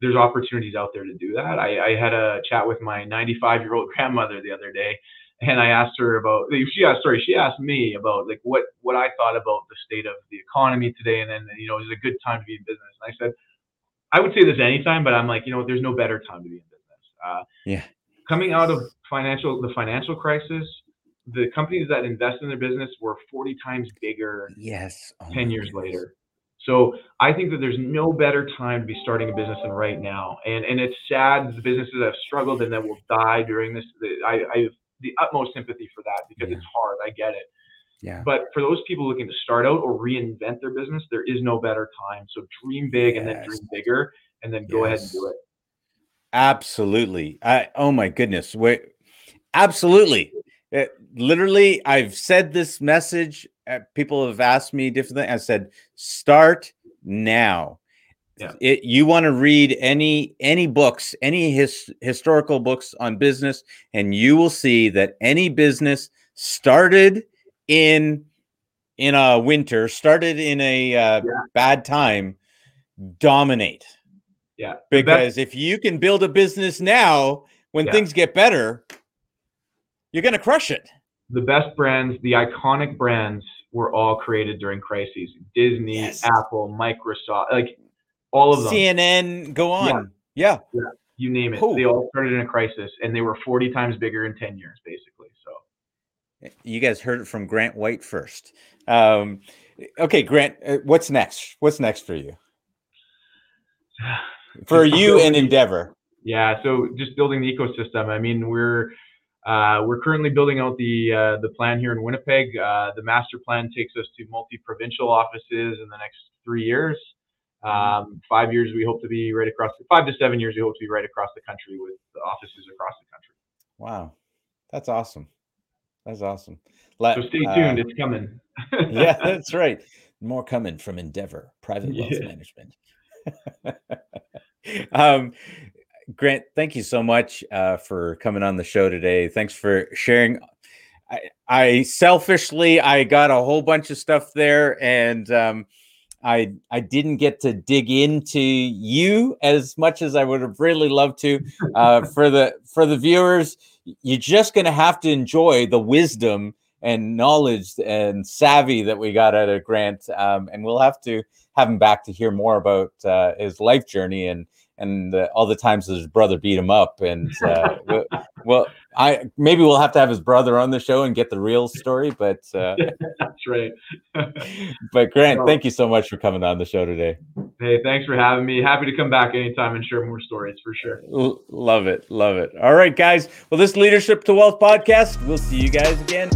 there's opportunities out there to do that. I, I had a chat with my 95 year old grandmother the other day, and I asked her about she asked sorry she asked me about like what what I thought about the state of the economy today, and then you know is it a good time to be in business? And I said I would say this anytime, but I'm like you know there's no better time to be in business. Uh, yeah coming out of financial the financial crisis, the companies that invest in their business were 40 times bigger. Yes. Oh 10 years goodness. later. So I think that there's no better time to be starting a business than right now. And and it's sad the businesses that have struggled and that will die during this. I, I the utmost sympathy for that because yeah. it's hard. I get it. Yeah. But for those people looking to start out or reinvent their business, there is no better time. So dream big yes. and then dream bigger and then go yes. ahead and do it. Absolutely. I oh my goodness. Wait. Absolutely. It, literally, I've said this message. Uh, people have asked me different things. I said, start now. Yeah. It, you want to read any any books, any his, historical books on business, and you will see that any business started in in a winter, started in a uh, Yeah. bad time, dominate. Yeah. Because if you can build a business now when Yeah. things get better, you're going to crush it. the best brands, the iconic brands, were all created during crises. Disney, Yes. Apple, Microsoft, like all of them. CNN, go on. Yeah. you name it. Cool. They all started in a crisis, and they were 40 times bigger in 10 years, basically. So You guys heard it from Grant White first. Um, okay, Grant, uh, what's next? What's next for you? For you and Endeavor. Yeah, so just building the ecosystem. I mean, we're uh, we're currently building out the uh, the plan here in Winnipeg. Uh, the master plan takes us to multi-provincial offices in the next three years. Um, five years, we hope to be right across. Five to seven years, we hope to be right across the country with the offices across the country. Wow. That's awesome. That's awesome. Let- So stay uh, tuned; it's coming. yeah, that's right. More coming from Endeavor Private Wealth Yeah. Management. um, Grant, thank you so much uh, for coming on the show today. Thanks for sharing. I, I selfishly, I got a whole bunch of stuff there, and um, I I didn't get to dig into you as much as I would have really loved to. Uh, for the for the viewers, you're just going to have to enjoy the wisdom and knowledge and savvy that we got out of Grant, um, and we'll have to have him back to hear more about uh, his life journey and and uh, all the times his brother beat him up. And uh, we'll, well, I maybe we'll have to have his brother on the show and get the real story. But uh, That's right. but Grant, thank you so much for coming on the show today. hey, thanks for having me. Happy to come back anytime and share more stories for sure. L- love it, love it. All right, guys. Well, this Leadership to Wealth podcast. We'll see you guys again.